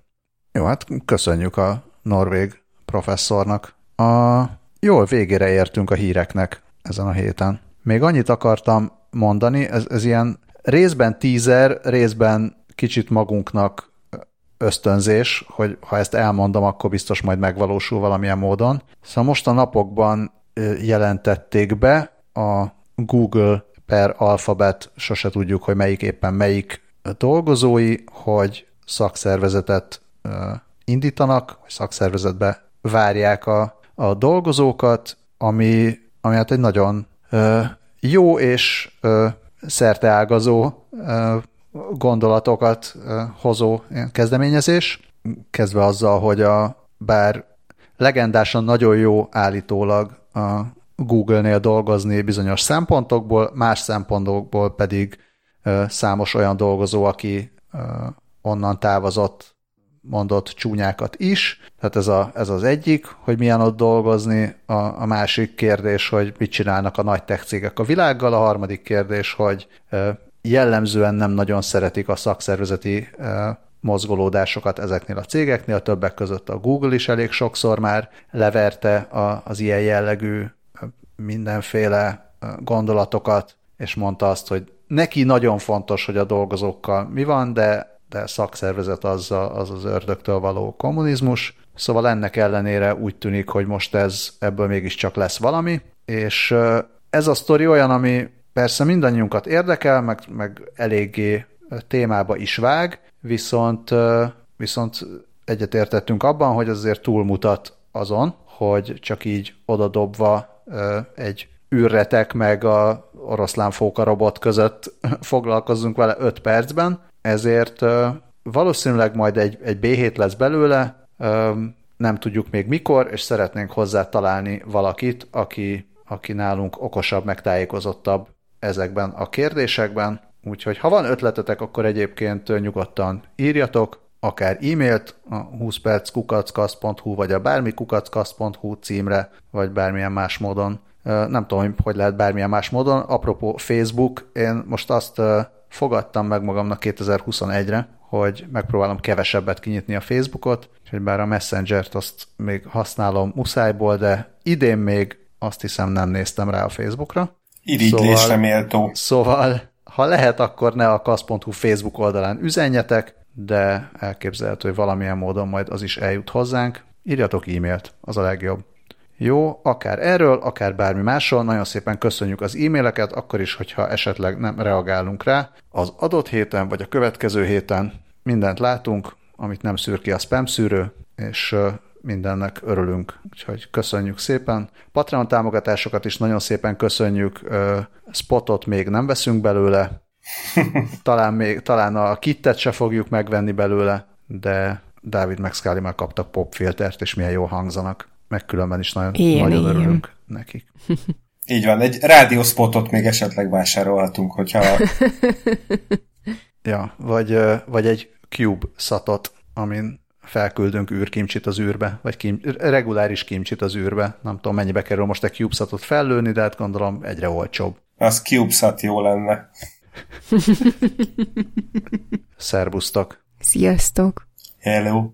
Jó, hát köszönjük a norvég professzornak. A Jól végére értünk a híreknek ezen a héten. Még annyit akartam mondani, ez, ez ilyen részben teaser, részben kicsit magunknak ösztönzés, hogy ha ezt elmondom, akkor biztos majd megvalósul valamilyen módon. Szóval most a napokban jelentették be a Google per alfabet, sose tudjuk, hogy melyik éppen melyik dolgozói, hogy szakszervezetet indítanak, vagy szakszervezetbe várják a, a dolgozókat, ami, ami hát egy nagyon jó és szerteágazó gondolatokat hozó kezdeményezés, kezdve azzal, hogy a bár legendásan nagyon jó állítólag a Google-nél dolgozni bizonyos szempontokból, más szempontokból pedig számos olyan dolgozó, aki onnan távozott, mondott csúnyákat is. Tehát ez, a, ez az egyik, hogy milyen ott dolgozni. A, a másik kérdés, hogy mit csinálnak a nagy tech cégek a világgal. A harmadik kérdés, hogy jellemzően nem nagyon szeretik a szakszervezeti mozgolódásokat ezeknél a cégeknél, többek között a Google is elég sokszor már leverte a, az ilyen jellegű mindenféle gondolatokat, és mondta azt, hogy neki nagyon fontos, hogy a dolgozókkal mi van, de, de szakszervezet az, a, az az ördögtől való kommunizmus. Szóval ennek ellenére úgy tűnik, hogy most ez ebből mégiscsak lesz valami, és ez a sztori olyan, ami persze mindannyiunkat érdekel, meg, meg eléggé témába is vág, viszont, viszont egyetértettünk abban, hogy azért túlmutat azon, hogy csak így odadobva egy űrretek meg a oroszlán fóka robot között foglalkozzunk vele 5 percben, ezért valószínűleg majd egy, egy B7 lesz belőle, nem tudjuk még mikor, és szeretnénk hozzá találni valakit, aki, aki nálunk okosabb, megtájékozottabb ezekben a kérdésekben. Úgyhogy ha van ötletetek, akkor egyébként nyugodtan írjatok, akár e-mailt a 20 perckukackasz.hu vagy a bármi kukackasz.hu címre, vagy bármilyen más módon. Nem tudom, hogy lehet bármilyen más módon. Apropó Facebook, én most azt fogadtam meg magamnak 2021-re, hogy megpróbálom kevesebbet kinyitni a Facebookot, hogy bár a Messenger-t azt még használom muszájból, de idén még azt hiszem nem néztem rá a Facebookra. Irigylésre szóval, méltó. Szóval, ha lehet, akkor ne a kasz.hu Facebook oldalán üzenjetek, de elképzelhető, hogy valamilyen módon majd az is eljut hozzánk. Írjatok e-mailt, az a legjobb. Jó, akár erről, akár bármi másról, nagyon szépen köszönjük az e-maileket, akkor is, hogyha esetleg nem reagálunk rá. Az adott héten, vagy a következő héten mindent látunk, amit nem szűr ki a spam szűrő, és mindennek örülünk. Úgyhogy köszönjük szépen. Patreon támogatásokat is nagyon szépen köszönjük. Spotot még nem veszünk belőle. Talán, még, talán a kittet se fogjuk megvenni belőle, de Dávid meg Scully már kaptak popfiltert, és milyen jól hangzanak. Meg különben is nagyon, ilyen, nagyon ilyen. örülünk nekik. Így van, egy rádióspotot még esetleg vásárolhatunk, hogyha... ja, vagy, vagy egy Cube szatot, amin felküldünk űrkimcsit az űrbe, vagy kim, reguláris kimcsit az űrbe. Nem tudom, mennyibe kerül most egy CubeSatot fellőni, de hát gondolom egyre olcsóbb. Az CubeSat jó lenne. Szerbusztok! Sziasztok! Hello!